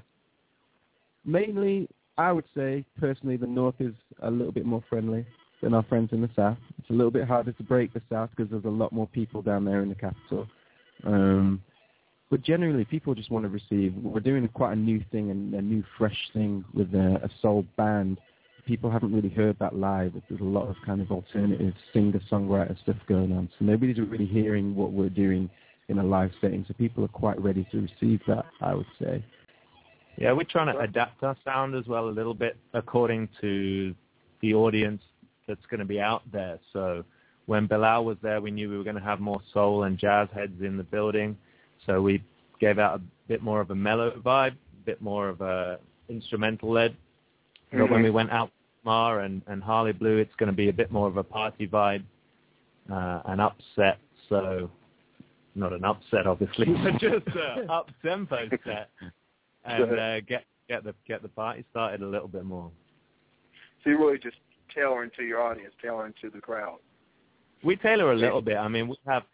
mainly I would say personally the north is a little bit more friendly than our friends in the south. It's a little bit harder to break the south because there's a lot more people down there in the capital. Um, but generally, people just want to receive. We're doing quite a new thing and a new, fresh thing with a, a soul band. People haven't really heard that live. There's a lot of kind of alternative singer-songwriter stuff going on. So nobody's really hearing what we're doing in a live setting. So people are quite ready to receive that, I would say. Yeah, we're trying to adapt our sound as well a little bit according to the audience that's going to be out there. So when Bilal was there, we knew we were going to have more soul and jazz heads in the building. So we gave out a bit more of a mellow vibe, a bit more of a instrumental led. But when Mhm. we went out with Mar and, and Harleighblu, it's going to be a bit more of a party vibe, uh, an upset. So not an upset, obviously, but just a up tempo set, and uh, get get the get the party started a little bit more. So you really just tailoring to your audience, tailoring to the crowd. We tailor a little bit. I mean, we have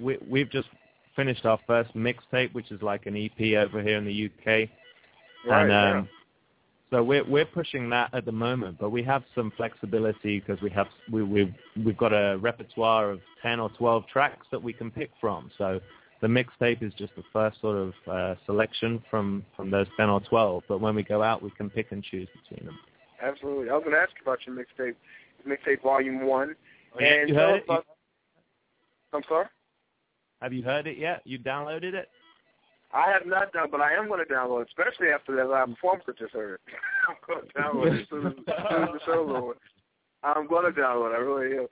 we we've just finished our first mixtape, which is like an EP over here in the UK, Right, and yeah. um, so we're we're pushing that at the moment. But we have some flexibility because we have we we've we've got a repertoire of ten or twelve tracks that we can pick from. So the mixtape is just the first sort of uh, selection from from those ten or twelve. But when we go out, we can pick and choose between them. Absolutely. I was going to ask you about your mixtape, mixtape volume one. Oh, and you heard it? about- I'm sorry. Have you heard it yet? You downloaded it? I have not done, but I am going to download, especially after that live performance I just heard. I'm going to download it as soon as, as, soon as the show's over. I'm going to download it. I really am,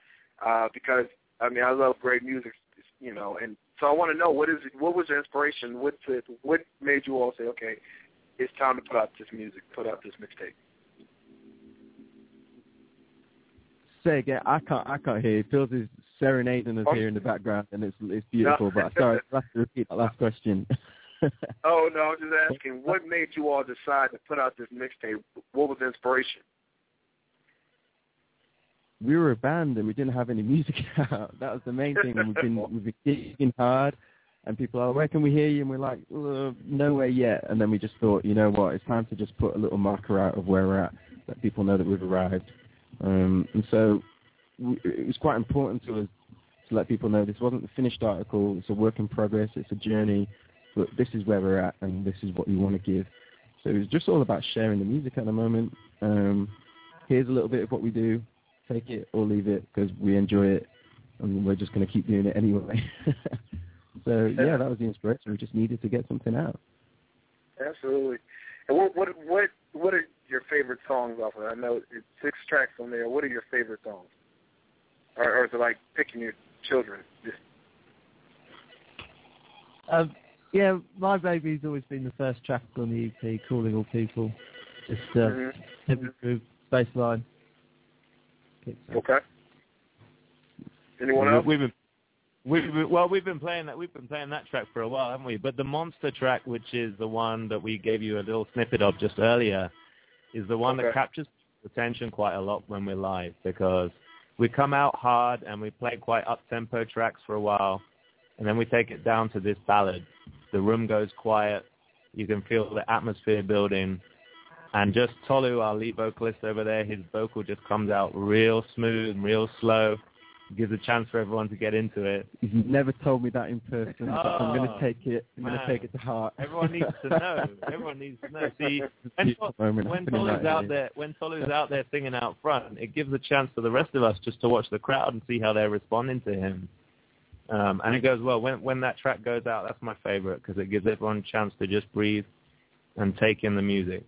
uh, because I mean I love great music, you know, and so I want to know what is what was your inspiration? What it, what made you all say, okay, it's time to put out this music, put out this mixtape? Say again. I can't. I can't hear. Phil's is serenading us Oh. here in the background, and it's it's beautiful. But sorry, I'll have to repeat that last question. Oh no, I'm just asking, what made you all decide to put out this mixtape? What was the inspiration? we were a band and we didn't have any music out. That was the main thing. And we've been we've been gigging hard, and people are, where can we hear you? And we're like, uh, nowhere yet. And then we just thought, you know what? It's time to just put a little marker out of where we're at, let people know that we've arrived. Um, and so w- it was quite important to us to let people know this wasn't the finished article. It's a work in progress. It's a journey, but this is where we're at, and this is what we want to give. So it's just all about sharing the music at the moment. Um, here's a little bit of what we do. Take it or leave it because we enjoy it, and we're just going to keep doing it anyway. so yeah, that was the inspiration. We just needed to get something out. Absolutely. And what what what what are your favorite songs off of it? I know it's six tracks on there. What are your favorite songs? Or, or is it like picking your children? Just Um, yeah, my baby's always been the first track on the EP, "Calling All People." Just uh, Mhm. heavy groove, bass line. okay. Anyone else? We've been, we've been, well, we've been playing that. We've been playing that track for a while, haven't we? But the monster track, which is the one that we gave you a little snippet of just earlier, is the one Okay. that captures attention quite a lot when we're live because we come out hard and we play quite up tempo tracks for a while, and then we take it down to this ballad. The room goes quiet. You can feel the atmosphere building. And just Tolu, our lead vocalist over there, his vocal just comes out real smooth and real slow. Gives a chance for everyone to get into it. You've never told me that in person, but I'm going Oh, to take it. I'm going to take it to heart. Everyone needs to know. Everyone needs to know. See, when, moment when Tolu's out here. there, when Tolu's out there singing out front, it gives a chance for the rest of us just to watch the crowd and see how they're responding to him. Um, and it goes well when when that track goes out. That's my favorite because it gives everyone a chance to just breathe and take in the music.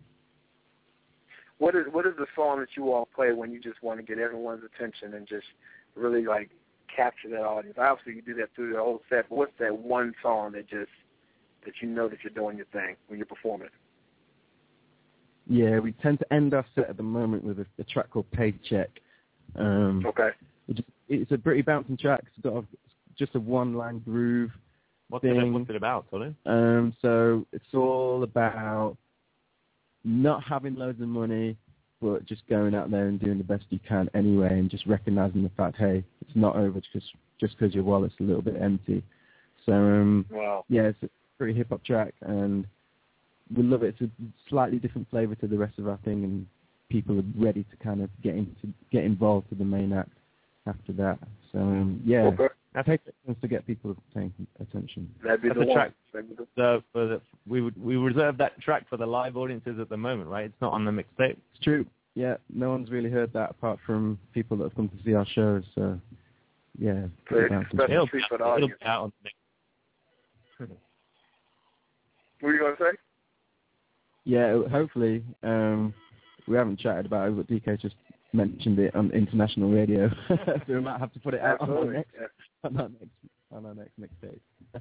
What is what is the song that you all play when you just want to get everyone's attention and just really like capture that audience? Obviously, you do that through the whole set. But what's that one song that just that you know that you're doing your thing when you're performing? Yeah, we tend to end our set at the moment with a, a track called Paycheck. Um, Okay. it's a pretty bouncing track. It's got a, just a one-line groove. What's it, thing. what's it about, Tolu? Um, so it's all about not having loads of money, but just going out there and doing the best you can anyway, and just recognizing the fact, hey, it's not over just just because your wallet's a little bit empty. So um, Wow. yeah, it's a pretty hip hop track, and we love it. It's a slightly different flavor to the rest of our thing, and people are ready to kind of get into get involved with the main act after that. So um, yeah, Okay. I take it to get people paying attention. That'd be That's the one. track. That'd be the- So for the, we would we reserve that track for the live audiences at the moment, right? It's not on the mixtape. It's true. Yeah, no one's really heard that apart from people that have come to see our shows. So, yeah, pretty Great. bouncing Special track. treat It'll audience. be out on the next. What were you gonna say? Yeah, hopefully. Um, we haven't chatted about it, but DK just mentioned it on international radio, so we might have to put it out on our next on our next on our next mixtape.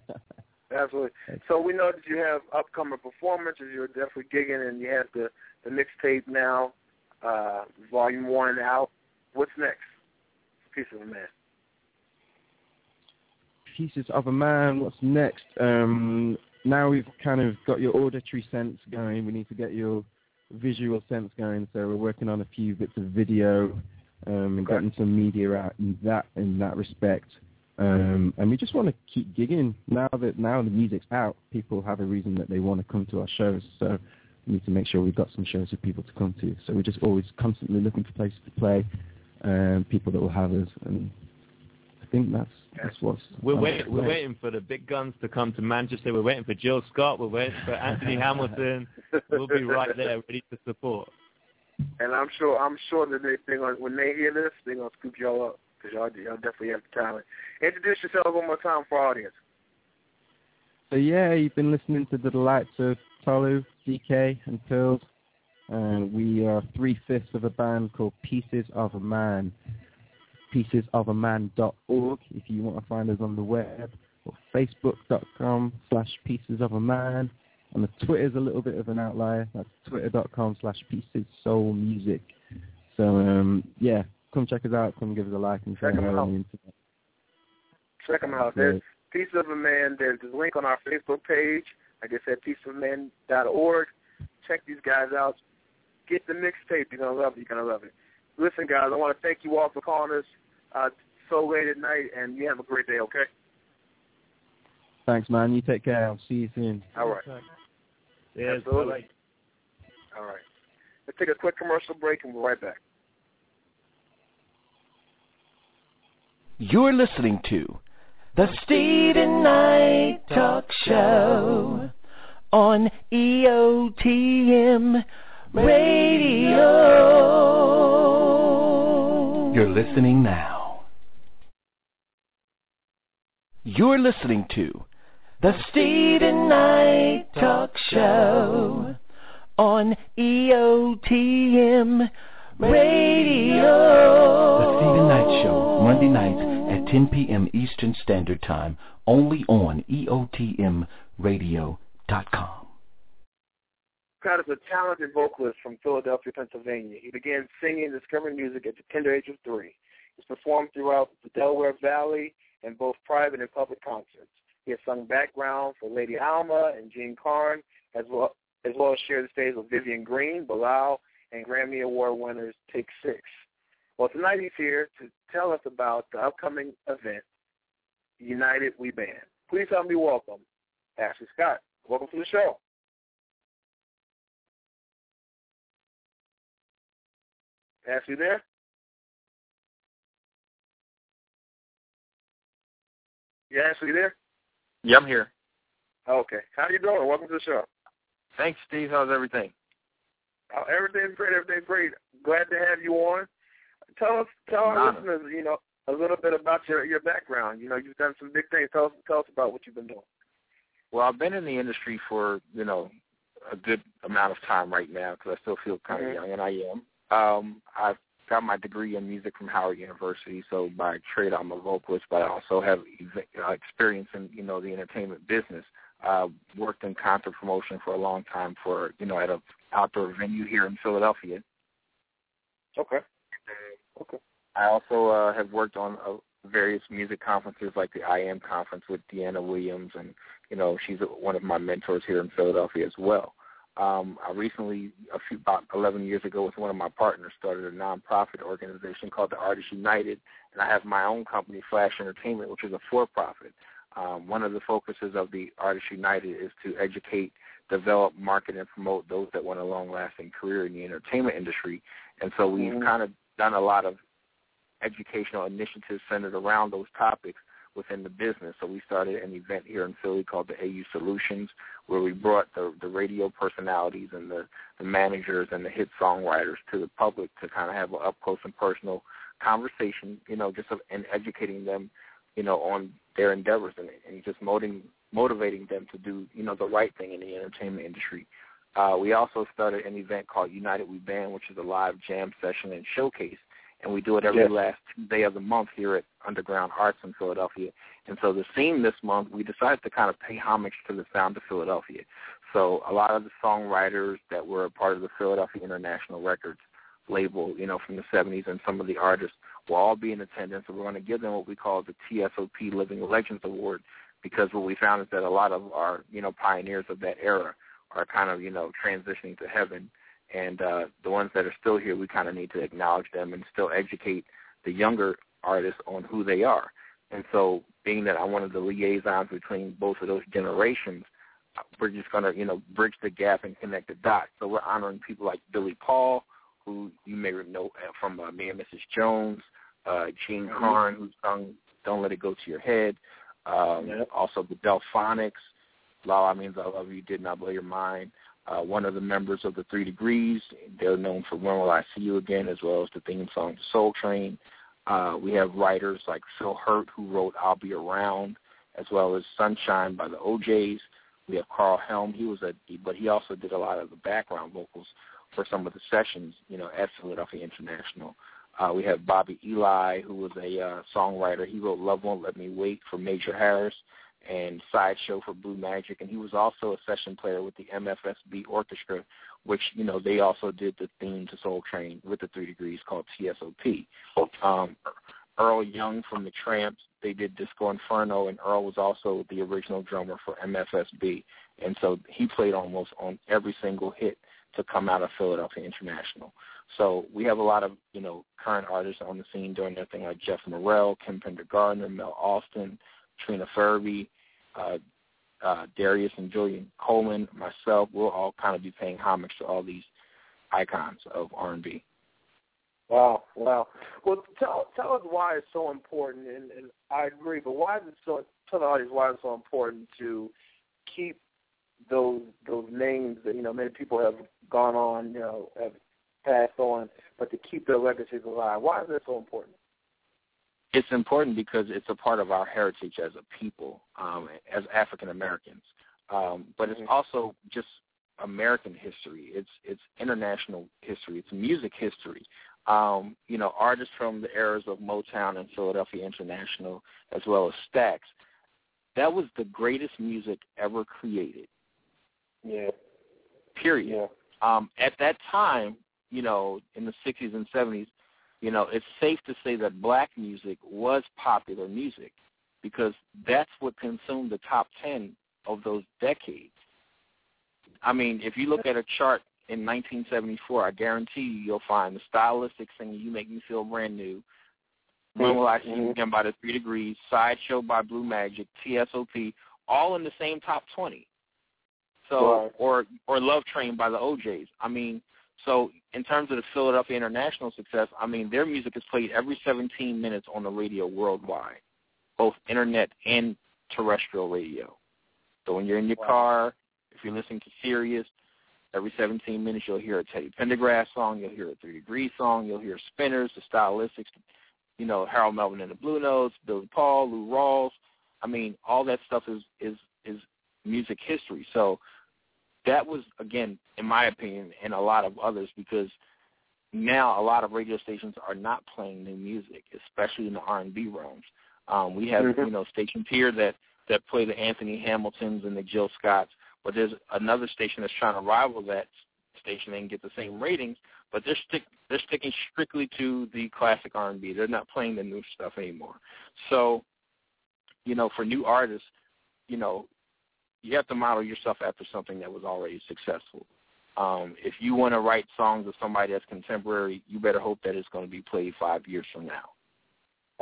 Absolutely. So we know that you have upcoming performances. You're definitely gigging, and you have the the mixtape now, uh, volume one out. What's next? Piece of a man. Pieces of a Man. What's next? Um, now we've kind of got your auditory sense going. We need to get your visual sense going. So we're working on a few bits of video um, and getting some media out in that in that respect. Um, and we just want to keep gigging now that now the music's out. People have a reason that they want to come to our shows, so we need to make sure we've got some shows for people to come to. So we're just always constantly looking for places to play, um, people that will have us, and I think that's that's what's. We're waiting. We're waiting for the big guns to come to Manchester. We're waiting for Jill Scott. We're waiting for Anthony Hamilton. We'll be right there, ready to support. And I'm sure I'm sure that they they gonna when they hear this, they're gonna scoop y'all up because y'all y'all definitely have the talent. Introduce yourself one more time for our audience. So yeah, you've been listening to the delights of Tolu, DK, and Pills, and we are three fifths of a band called Pieces of a Man. Piecesofaman.org if you want to find us on the web, or Facebook.com slash Pieces of a Man. And the Twitter's a little bit of an outlier. That's twitter.com slash Pieces Soul Music. So um, yeah, come check us out. Come give us a like and Check 'em on the internet. Check them out. There's Piece of a Man. There's a link on our Facebook page. Like I said, pieceofman.org. Check these guys out. Get the mixtape. You're gonna love it. You're gonna love it. Listen, guys, I want to thank you all for calling us uh, so late at night, and you have a great day. Okay. Thanks, man. You take care. I'll see you soon. All right. Yes, Absolutely. All right. Let's take a quick commercial break, and we'll be right back. You're listening to the Steven Knight Talk Show on EOTM Radio. You're listening now. You're listening to the Steven Knight Talk Show on EOTM Radio. The Steven Knight Show, Monday nights at 10 p.m. Eastern Standard Time, only on EOTMRadio.com. Scott is a talented vocalist from Philadelphia, Pennsylvania. He began singing and discovering music at the tender age of three. He's performed throughout the Delaware Valley in both private and public concerts. He has sung background for Lady Alma and Jean Carn, as well as well as shared the stage with Vivian Green, Bilal, and Grammy Award winners Take Six. Well, tonight he's here to tell us about the upcoming event, United We Band. Please help me welcome Ashley Scott. Welcome to the show. Ashley there? Yeah, Ashley there? Yeah, I'm here. Okay. How you doing? Welcome to the show. Thanks, Steve. How's everything? Uh, everything's great. Everything's great. Glad to have you on. Tell us, tell our Nada. listeners, you know, a little bit about your your background. You know, you've done some big things. Tell us, tell us about what you've been doing. Well, I've been in the industry for you know a good amount of time right now because I still feel kind of Mhm. young, and I am. Um, I've got my degree in music from Howard University, so by trade I'm a vocalist, but I also have uh, experience in you know the entertainment business. Uh, worked in concert promotion for a long time for you know at a outdoor venue here in Philadelphia. Okay. Okay. I also uh, have worked on uh, various music conferences like the I Am conference with Dyana Williams, and you know she's one of my mentors here in Philadelphia as well. Um, I recently, a few about 11 years ago, with one of my partners, started a nonprofit organization called the Artists United, and I have my own company, Flash Entertainment, which is a for-profit. Um, one of the focuses of the Artists United is to educate, develop, market, and promote those that want a long-lasting career in the entertainment industry. And so we've Mhm. kind of done a lot of educational initiatives centered around those topics within the business. So we started an event here in Philly called the AU Solutions, where we brought the, the radio personalities and the, the managers and the hit songwriters to the public to kind of have an up close and personal conversation, you know, just of, and educating them, you know, on their endeavors and, and just motivating motivating them to do, you know, the right thing in the entertainment industry. Uh, we also started an event called United We Band, which is a live jam session and showcase, and we do it every Yes. last Tuesday of the month here at Underground Arts in Philadelphia. And so the theme this month, we decided to kind of pay homage to the sound of Philadelphia. So a lot of the songwriters that were a part of the Philadelphia International Records label, you know, from the 70s, and some of the artists will all be in attendance. And we're going to give them what we call the TSOP Living Legends Award because what we found is that a lot of our, you know, pioneers of that era are kind of, you know, transitioning to heaven. And uh, the ones that are still here, we kind of need to acknowledge them and still educate the younger artists on who they are. And so, being that I'm one of the liaisons between both of those generations, we're just going to, you know, bridge the gap and connect the dots. So we're honoring people like Billy Paul, who you may know from uh, Me and Mrs. Jones, uh, Jean Carn, who sung Don't Let It Go to Your Head, um, Yep. also the Delfonics, Lala Means I Love You, Did Not Blow Your Mind, uh, one of the members of the Three Degrees. They're known for When Will I See You Again, as well as the theme song to Soul Train. Uh, we have writers like Phil Hurtt, who wrote I'll Be Around, as well as Sunshine by the OJs. We have Carl Helm. He was a, but he also did a lot of the background vocals for some of the sessions, you know, at Philadelphia International. Uh, we have Bobby Eli, who was a uh, songwriter. He wrote Love Won't Let Me Wait for Major Harris and Sideshow for Blue Magic. And he was also a session player with the MFSB Orchestra, which, you know, they also did the theme to Soul Train with the Three Degrees called TSOP. Um, Earl Young from the Tramps, they did Disco Inferno, and Earl was also the original drummer for MFSB. And so he played almost on every single hit to come out of Philadelphia International. So we have a lot of, you know, current artists on the scene doing their thing like Jeff Morrell, Kim Pender Gardner, Mel Austin, Trina Furby, uh, uh, Darius and Julian Coleman, myself, we'll all kind of be paying homage to all these icons of R&B. Wow, wow. Well, tell tell us why it's so important, and, and I agree. But why is it so? Tell the audience why it's so important to keep those those names that you know many people have gone on, you know, have passed on, but to keep their legacies alive. Why is that so important? It's important because it's a part of our heritage as a people, um, as African Americans. Um, but it's also just American history. It's it's international history. It's music history. Um, you know, artists from the eras of Motown and Philadelphia International, as well as Stax. That was the greatest music ever created. Yeah. Period. Yeah. Um, at that time, you know, in the 60s and 70s, you know, it's safe to say that black music was popular music because that's what consumed the top 10 of those decades. I mean, if you look at a chart in 1974, I guarantee you you'll find the stylistic singing "You Make Me Feel Brand New," "When Will I See You Again" by the Three Degrees, "Sideshow" by Blue Magic, "TSOP," all in the same top 20. So, Right. or or "Love Train" by the OJ's. I mean, so in terms of the Philadelphia International success, I mean their music is played every 17 minutes on the radio worldwide, both internet and terrestrial radio. So when you're in your car, if you're listening to Sirius, every 17 minutes you'll hear a Teddy Pendergrass song, you'll hear a Three Degree song, you'll hear Spinners, the Stylistics, you know Harold Melvin and the Blue Notes, Billy Paul, Lou Rawls. I mean, all that stuff is is is music history. So that was again, in my opinion, and a lot of others, because now a lot of radio stations are not playing new music, especially in the R and B realms. Um, we have Mhm. you know stations here that that play the Anthony Hamiltons and the Jill Scotts, but there's another station that's trying to rival that station and get the same ratings, but they're stick they're sticking strictly to the classic R and B. They're not playing the new stuff anymore. So, you know, for new artists, you know, you have to model yourself after something that was already successful. Um, if you want to write songs of somebody that's contemporary, you better hope that it's going to be played five years from now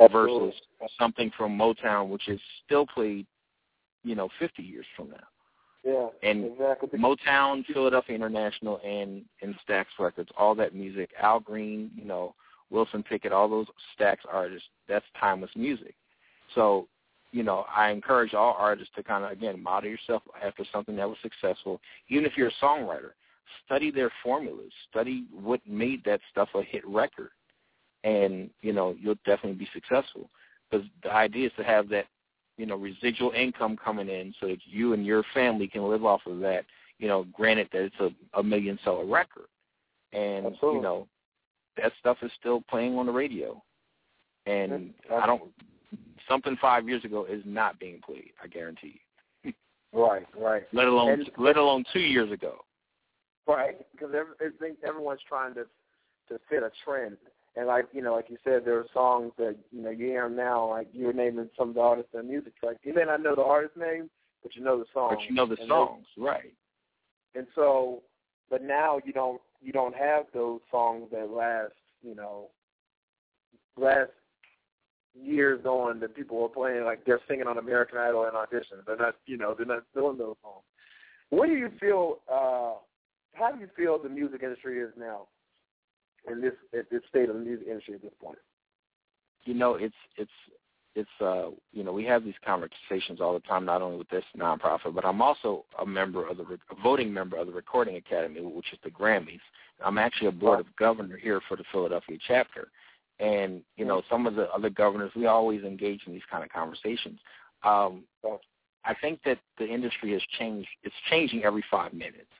Absolutely. versus something from Motown, which is still played, you know, 50 years from now. Yeah. And exactly. Motown, Philadelphia International, and and Stax Records, all that music, Al Green, you know, Wilson Pickett, all those Stax artists, that's timeless music. So, you know, I encourage all artists to kind of again model yourself after something that was successful. Even if you're a songwriter, study their formulas, study what made that stuff a hit record, and you know you'll definitely be successful. Because the idea is to have that you know, residual income coming in so that you and your family can live off of that, you know, granted that it's a, a million seller record. And, Absolutely. you know, that stuff is still playing on the radio. And. I don't, something five years ago is not being played, I guarantee you. Right, right. Let alone, And- let alone two years ago. Right, because every, everyone's trying to to fit a trend, and like you know, like you said, there are songs that you know you hear now. Like you were naming some of the artists and music. Like you may not know the artist name, but you know the song. But you know the And songs, right. And so, but now you don't you don't have those songs that last. You know, last years on that people were playing like they're singing on American Idol and auditions. They're not, you know, they're not doing those songs. What do you feel? uh How do you feel the music industry is now in this at this state of the music industry at this point? You know, it's it's it's uh you know we have these conversations all the time not only with this nonprofit but I'm also a member of the a voting member of the Recording Academy which is the Grammys. I'm actually a board of governor here for the Philadelphia chapter. And you know some of the other governors we always engage in these kind of conversations. Um I think that the industry has changed it's changing every 5 minutes.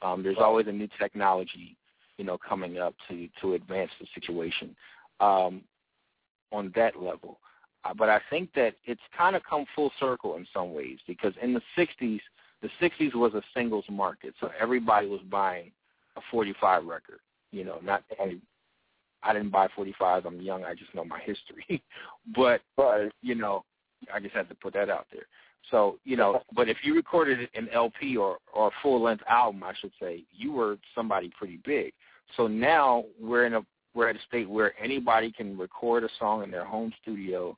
Um there's always a new technology you know coming up to to advance the situation. Um on that level. Uh, but I think that it's kind of come full circle in some ways because in the 60s, the 60s was a singles market, so everybody was buying a 45 record. You know, not any. I didn't buy 45s. I'm young. I just know my history. but you know, I just had to put that out there. So you know, but if you recorded an LP or or a full length album, I should say, you were somebody pretty big. So now we're in a we're at a state where anybody can record a song in their home studio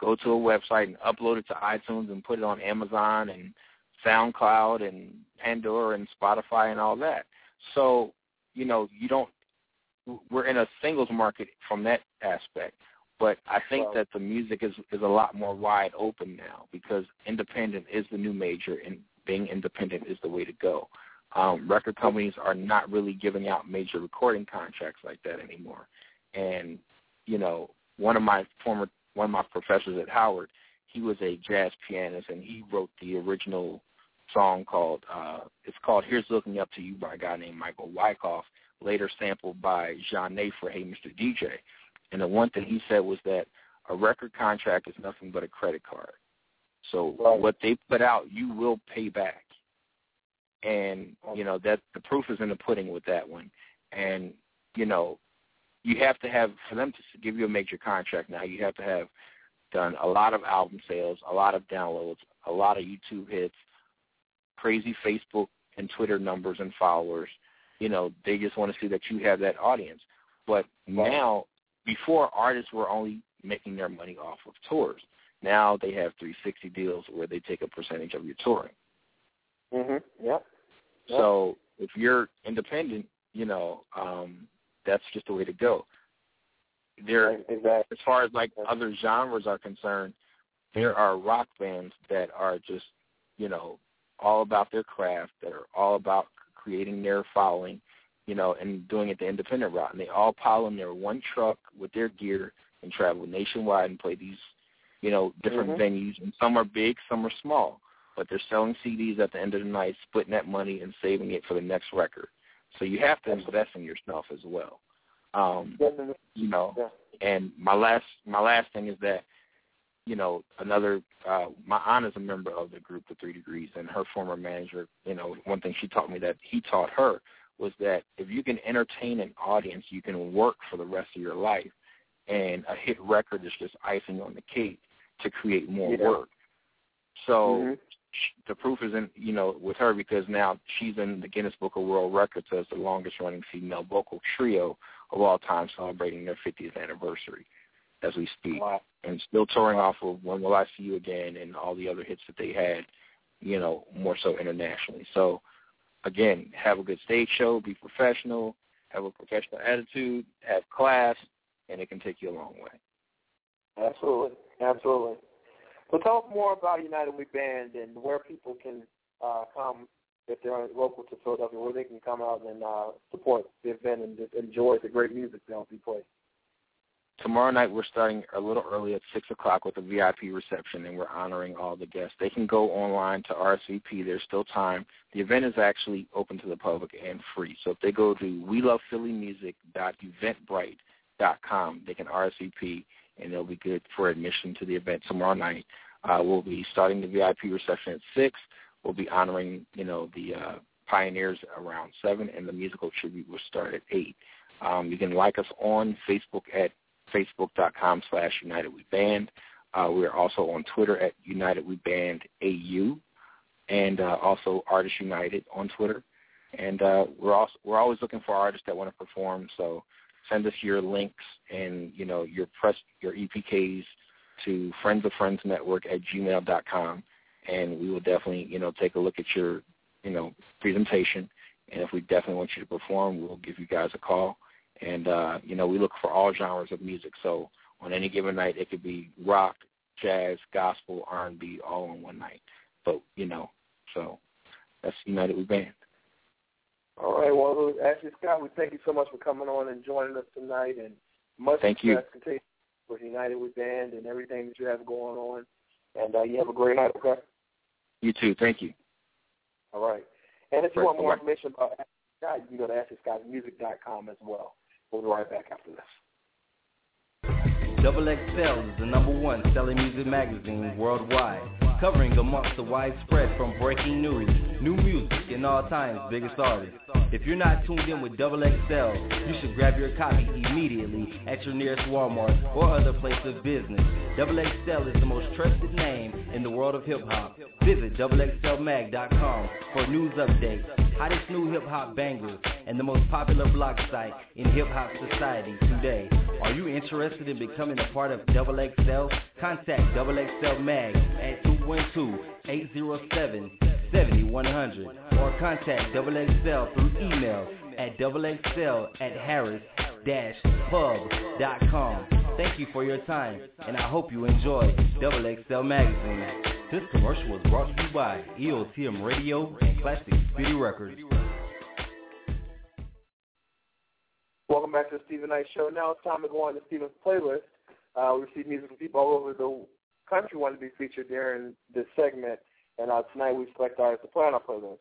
go to a website and upload it to iTunes and put it on Amazon and SoundCloud and Pandora and Spotify and all that. So, you know, you don't we're in a singles market from that aspect. But I think that the music is is a lot more wide open now because independent is the new major and being independent is the way to go. Um, record companies are not really giving out major recording contracts like that anymore. And, you know, one of my former one of my professors at Howard, he was a jazz pianist and he wrote the original song called uh it's called Here's Looking Up to You by a guy named Michael Wycoff, later sampled by Zhané for Hey Mr. DJ. And the one thing he said was that a record contract is nothing but a credit card. So right. what they put out you will pay back. And, you know, that the proof is in the pudding with that one. And, you know, you have to have for them to give you a major contract now. You have to have done a lot of album sales, a lot of downloads, a lot of YouTube hits, crazy Facebook and Twitter numbers and followers. You know, they just want to see that you have that audience. But now, before artists were only making their money off of tours. Now they have 360 deals where they take a percentage of your touring. Mhm. Yep. yep. So if you're independent, you know, um, that's just the way to go. There, exactly. as far as like other genres are concerned, there are rock bands that are just, you know, all about their craft, that are all about creating their following, you know, and doing it the independent route. And they all pile in their one truck with their gear and travel nationwide and play these, you know, different Mhm. venues. And some are big, some are small, but they're selling CDs at the end of the night, splitting that money and saving it for the next record. So you have to invest in yourself as well. Um, you know, and my last my last thing is that, you know, another uh my aunt is a member of the group the three degrees and her former manager, you know, one thing she taught me that he taught her was that if you can entertain an audience, you can work for the rest of your life. And a hit record is just icing on the cake to create more Yeah. work. So Mhm. the proof is in you know with her because now she's in the Guinness Book of World Records as the longest running female vocal trio of all time, celebrating their 50th anniversary as we speak, Wow. And still touring off of When Will I See You Again and all the other hits that they had, you know, more so internationally. So again, have a good stage show, be professional, have a professional attitude, have class, and it can take you a long way. Absolutely, absolutely. So talk more about United We Band and where people can uh, come if they're local to Philadelphia, where they can come out and uh, support the event and just enjoy the great music they'll be playing. Tomorrow night we're starting a little early at six o'clock with a VIP reception, and we're honoring all the guests. They can go online to RSVP. There's still time. The event is actually open to the public and free. So if they go to we love they can RSVP, and they'll be good for admission to the event tomorrow night. Uh, we'll be starting the VIP reception at six. We'll be honoring, you know, the uh, pioneers around seven, and the musical tribute will start at eight. Um, you can like us on Facebook at facebook.com slash United We Band. Uh, we're also on Twitter at United We Band AU, and uh, also Artists United on Twitter. And uh, we're also we're always looking for artists that want to perform. So send us your links and you know your press your EPKs to Friends of Friends Network at gmail.com, and we will definitely you know take a look at your you know presentation. And if we definitely want you to perform, we'll give you guys a call. And uh, you know we look for all genres of music. So on any given night, it could be rock, jazz, gospel, R&B, all on one night. But you know, so that's United We Band. All right. Well, Ashley Scott, we thank you so much for coming on and joining us tonight, and much thank you. success with United We Band and everything that you have going on. And uh, you have a great night. Okay. You too. Thank you. All right. And if you want more information about Ashley Scott, you can go to AshleyScottMusic.com as well. We'll be right back after this. Double XL is the number one selling music magazine worldwide, covering amongst the widespread from breaking news, new music, and all times biggest artists. If you're not tuned in with Double XL, you should grab your copy immediately at your nearest Walmart or other place of business. Double XL is the most trusted name in the world of hip hop. Visit doublexlmag.com for news updates, hottest new hip hop bangers, and the most popular blog site in hip hop society today. Are you interested in becoming a part of Double XL? Contact Double XL Mag at 212-807-7100 or contact Double XL through email at doublexl at harris-pub.com. Thank you for your time, and I hope you enjoy Double XL Magazine. This commercial was brought to you by EOTM Radio and Classic Speedy Records. Welcome back to the Steven Knight Show. Now it's time to go on to Steven's playlist. Uh, we receive music from people all over the country want to be featured during this segment. And uh, tonight we select artists to play on our playlist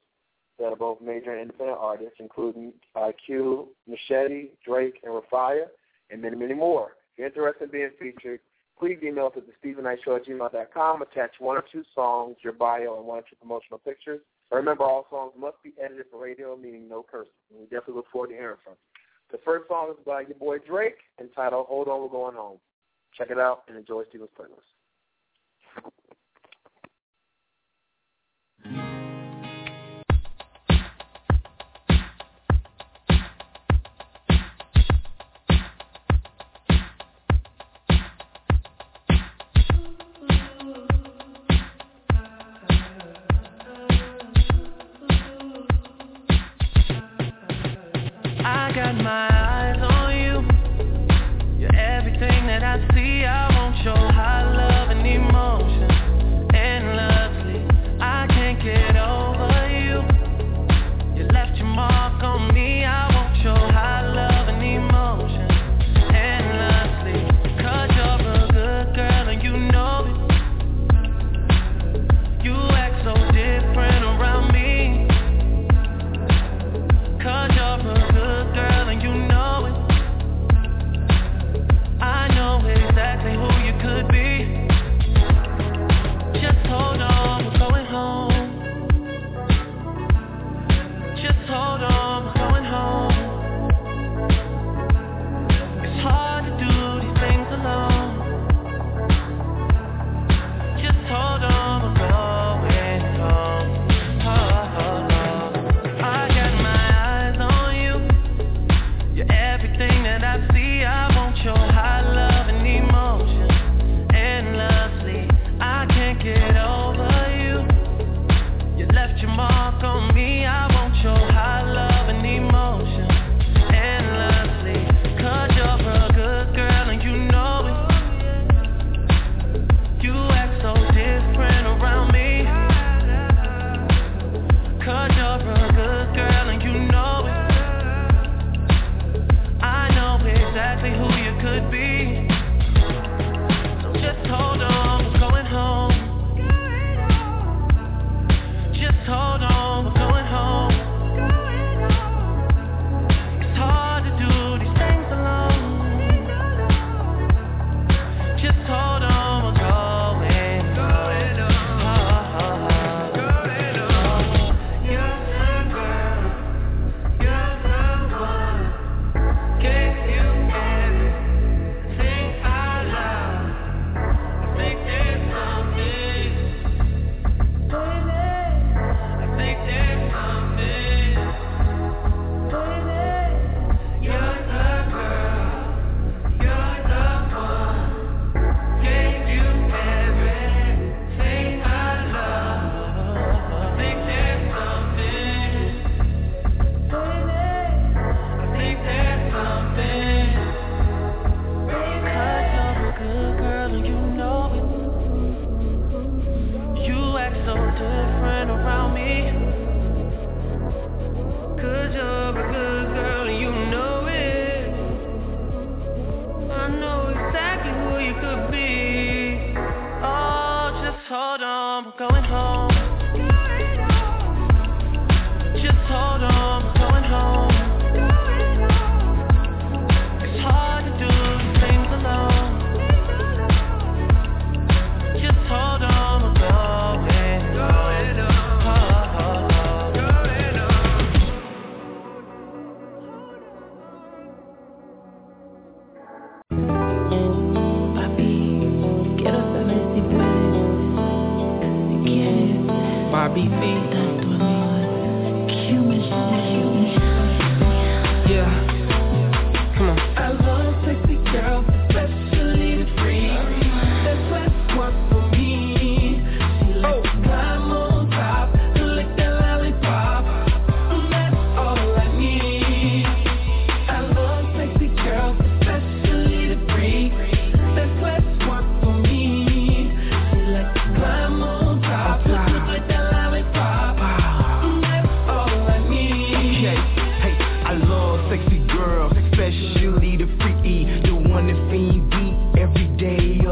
that are both major and independent artists, including uh, Q, Machete, Drake, and Rafia, and many, many more. If you're interested in being featured, please email us at the Steven Knight Show at gmail.com. Attach one or two songs, your bio, and one or two promotional pictures. Remember, all songs must be edited for radio, meaning no cursing. We definitely look forward to hearing from you. The first song is by your boy Drake, entitled "Hold On, We're Going Home." Check it out and enjoy Steven's playlist.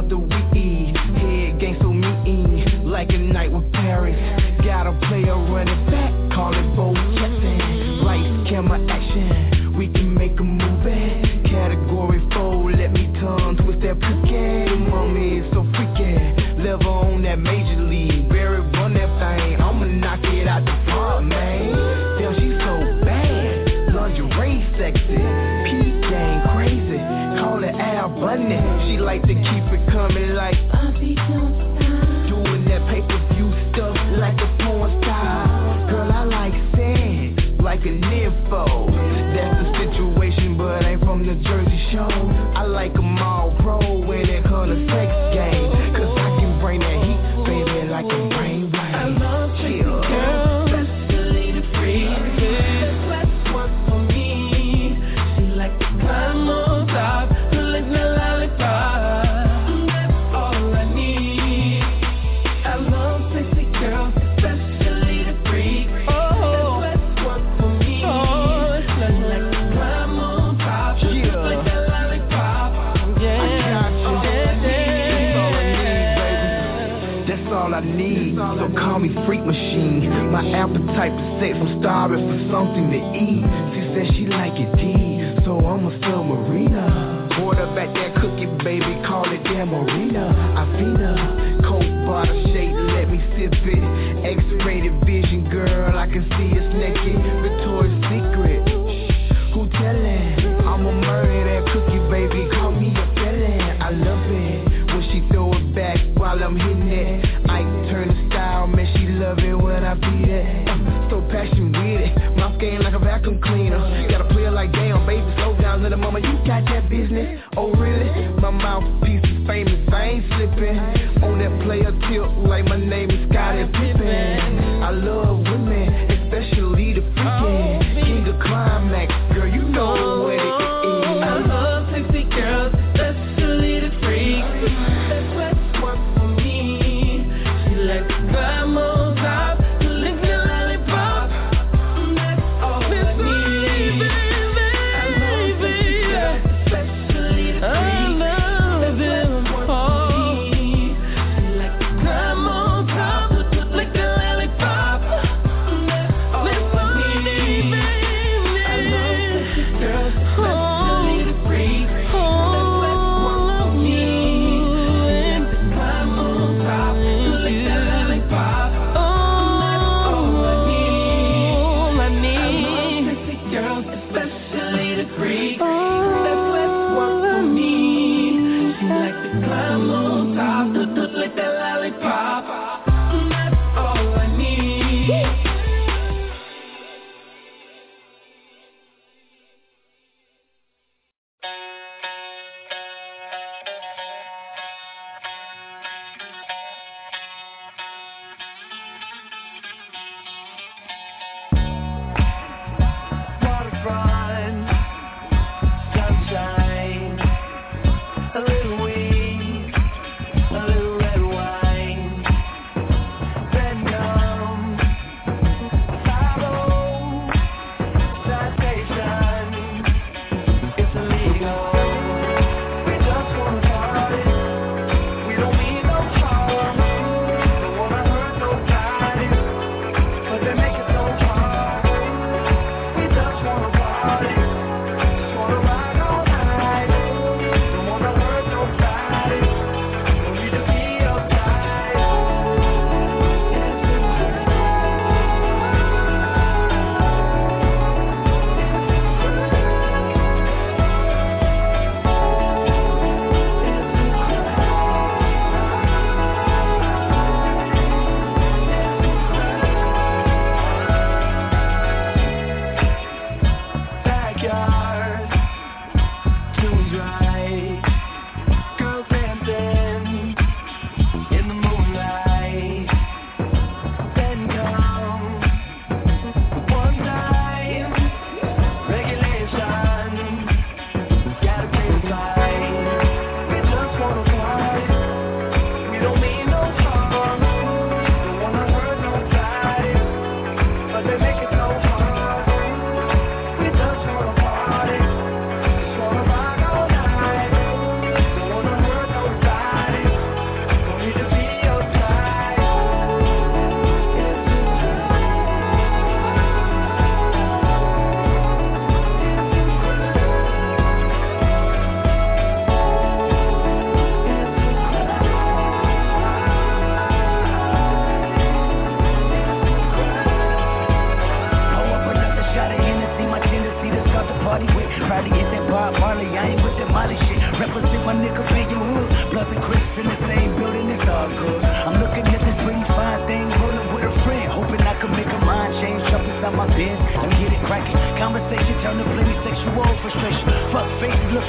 of the week. Head gang so mean, like a night with Paris. show. machine. My appetite is safe. I'm starving for something to eat.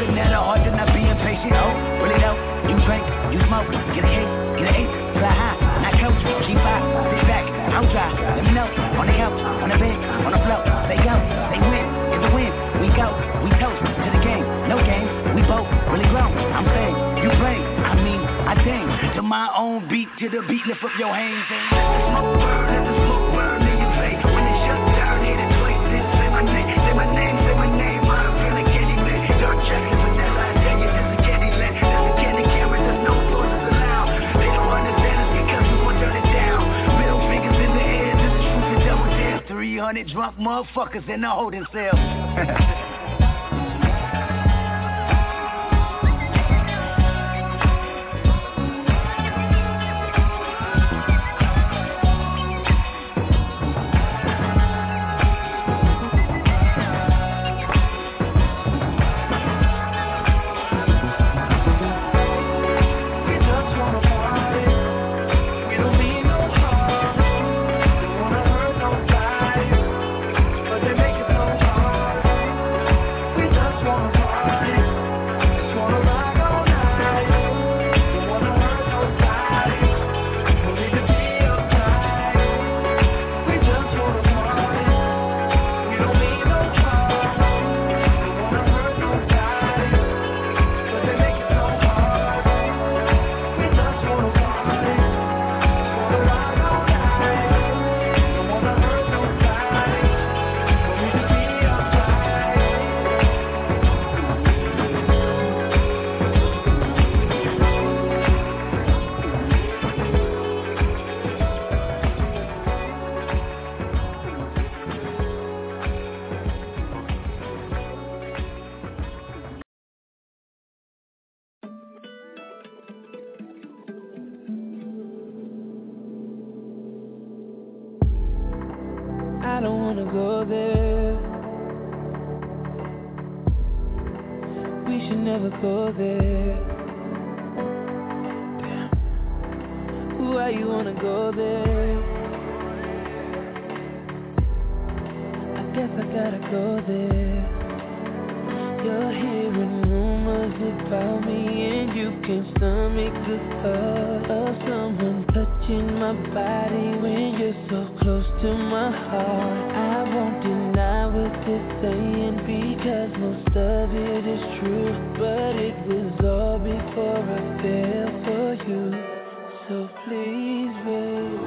At her hard to not be impatient. Oh, really know? You drink, you smoke, get a hit, get an eight, fly high, not coach, G5, sit back, I'm dry. Let me know, on the couch, on the bed, on the floor, they go, they win, it's a win, we go, we toast to the game, no game, we both really grown. I'm saying, you play, I mean, I dang, to my own beat, to the beat, lift up your hands and 300 drunk motherfuckers in the holding cell. touching my body when you're so close to my heart. I won't deny what they're saying because most of it is true, but it was all before I fell for you. So please, babe,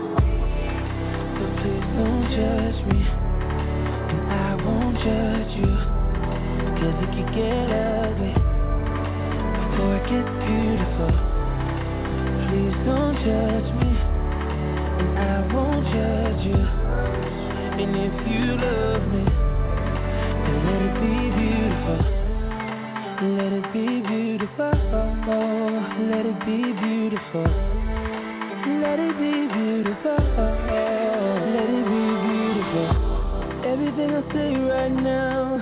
so please don't judge me, and I won't judge you. Cause it could get ugly before it gets beautiful. Please don't judge me, I won't judge you. And if you love me, then let it be beautiful. Let it be beautiful. Let it be beautiful. Let it be beautiful. Let it be beautiful. Everything I say right now.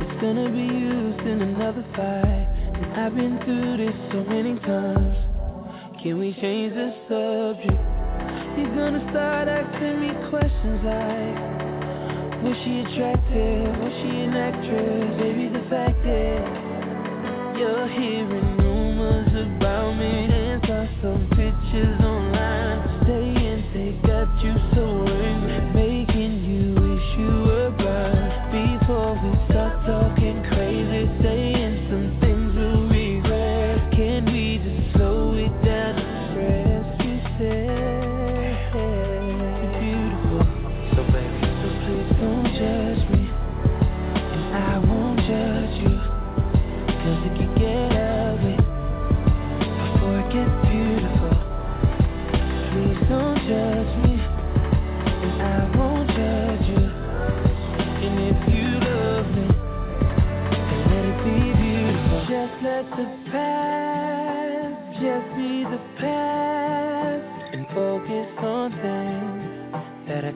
It's gonna be used in another fight. And I've been through this so many times. Can we change the subject? He's gonna start asking me questions like Was she attractive? Was she an actress? Baby, the fact that You're hearing rumors about me And saw some pictures online Saying they got you so angry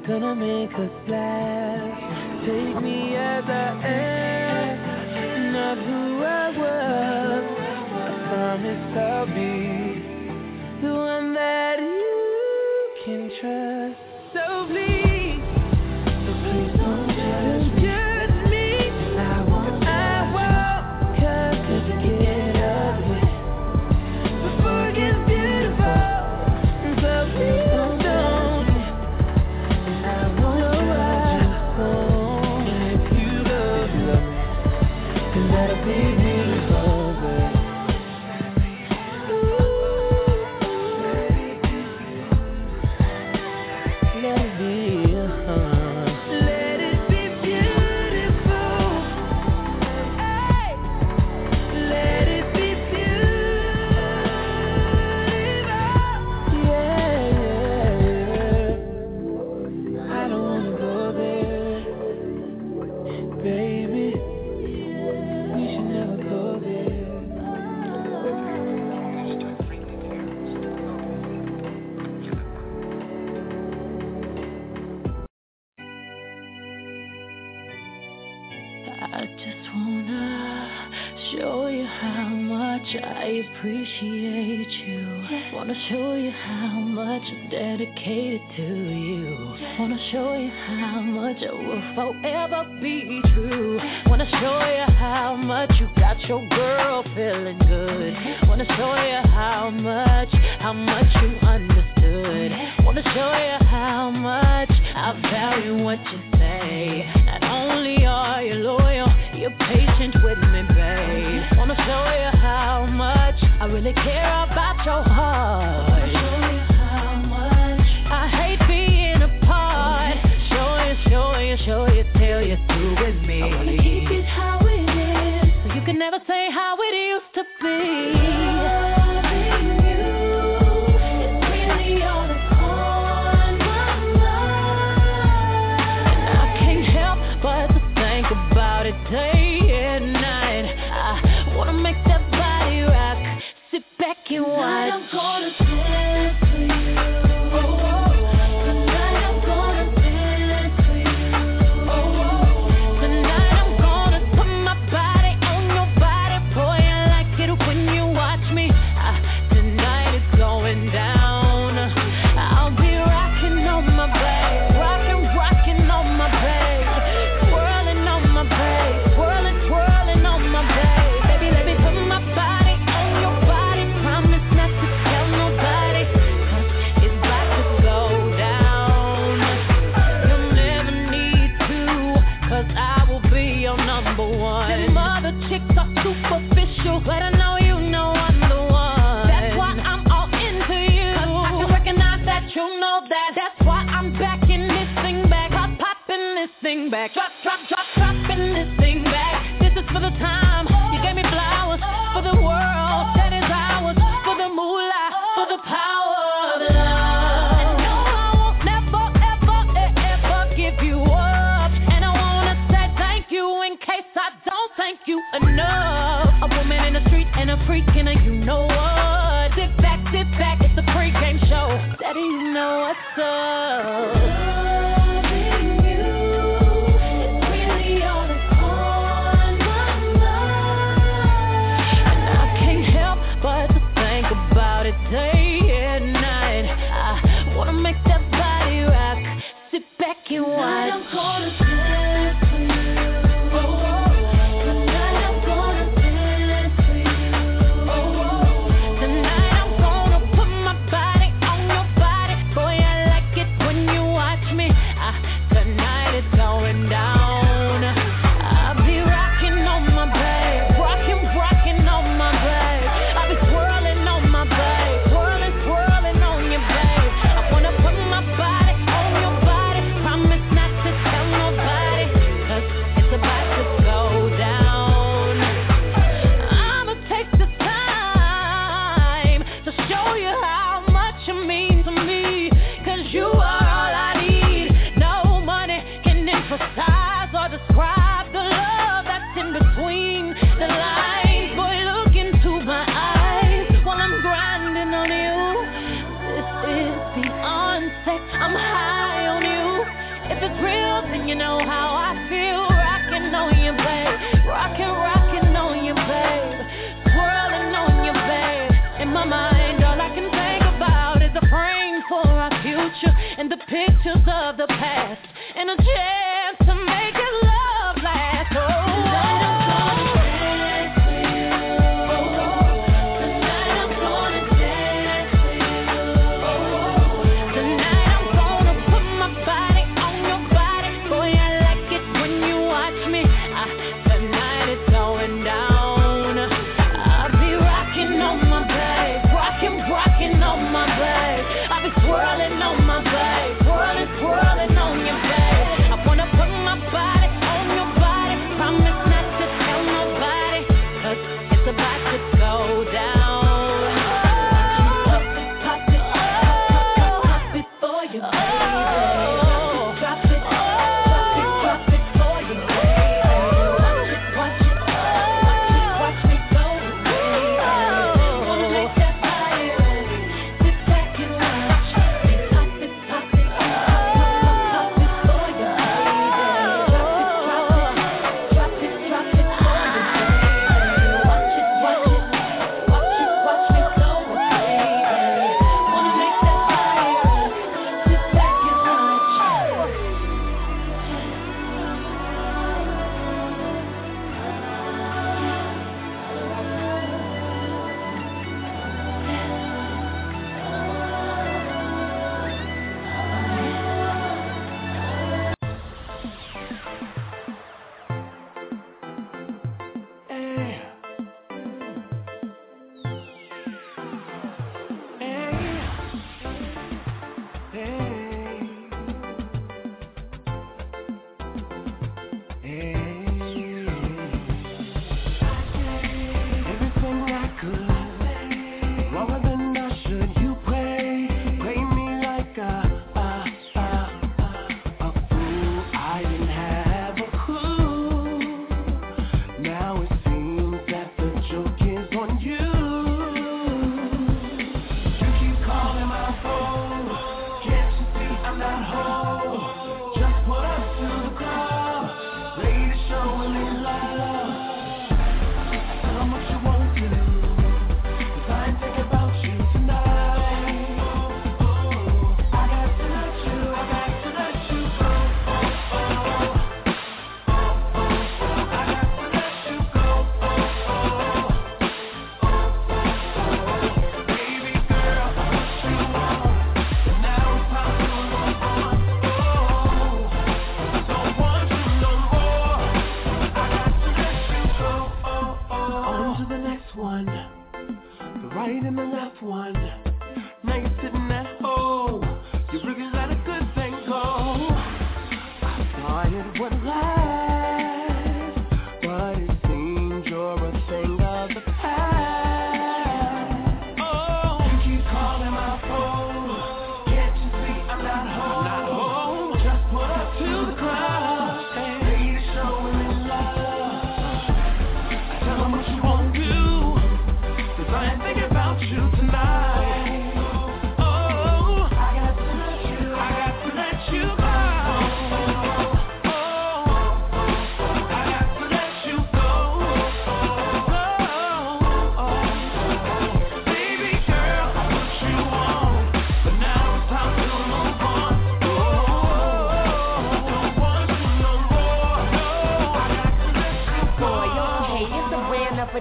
gonna make us laugh. Take me as I am, not who I was. I promise I'll be the one that you can trust. So please. Forever be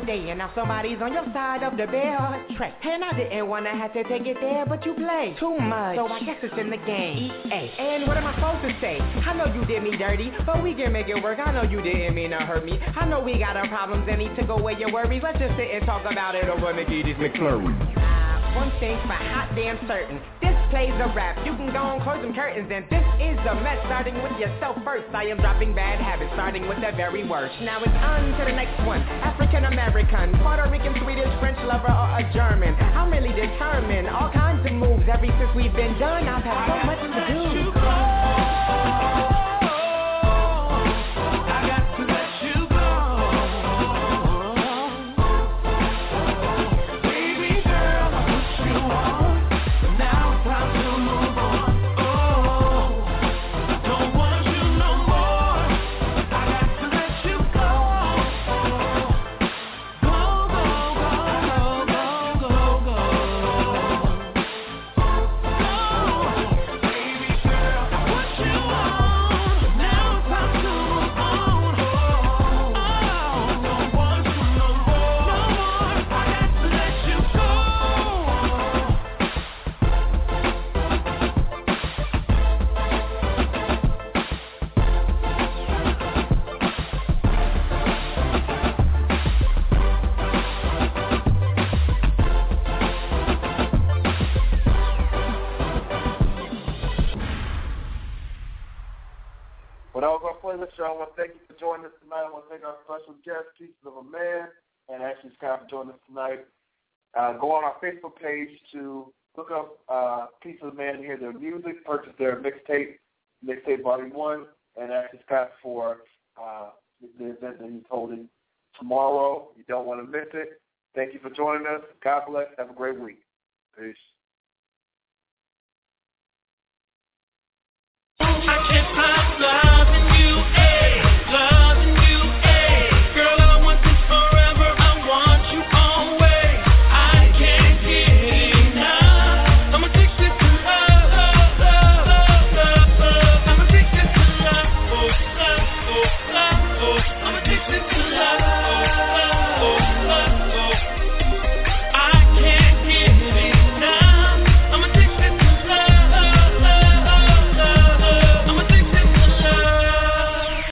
day and now somebody's on your side of the bed. Trey, and I didn't wanna have to take it there, but you play too much. So I guess it's in the game. EA. And what am I supposed to say? I know you did me dirty, but we can make it work. I know you didn't mean to hurt me. I know we got our problems and need to go away your worries. Let's just sit and talk about it over McGee's McFlurry. One thing's for hot damn certain. This plays a rap. You can go and close them curtains, and this is a mess. Starting with yourself first. I am dropping bad habits, starting with the very worst. Now it's on to the next one. African American, Puerto Rican, Swedish, French lover, or a German. I'm really determined. All kinds of moves. Ever since we've been done, I've had so much to do. Show. I want to thank you for joining us tonight. I want to thank our special guest, Pieces of a Man, and Ashley Scott for joining us tonight. Uh, go on our Facebook page to look up uh, Pieces of a Man and hear their music, purchase their mixtape, mixtape volume one, and Ashley Scott for uh, the event that he's holding tomorrow. You don't want to miss it. Thank you for joining us. God bless. Have a great week. Peace. I can't now.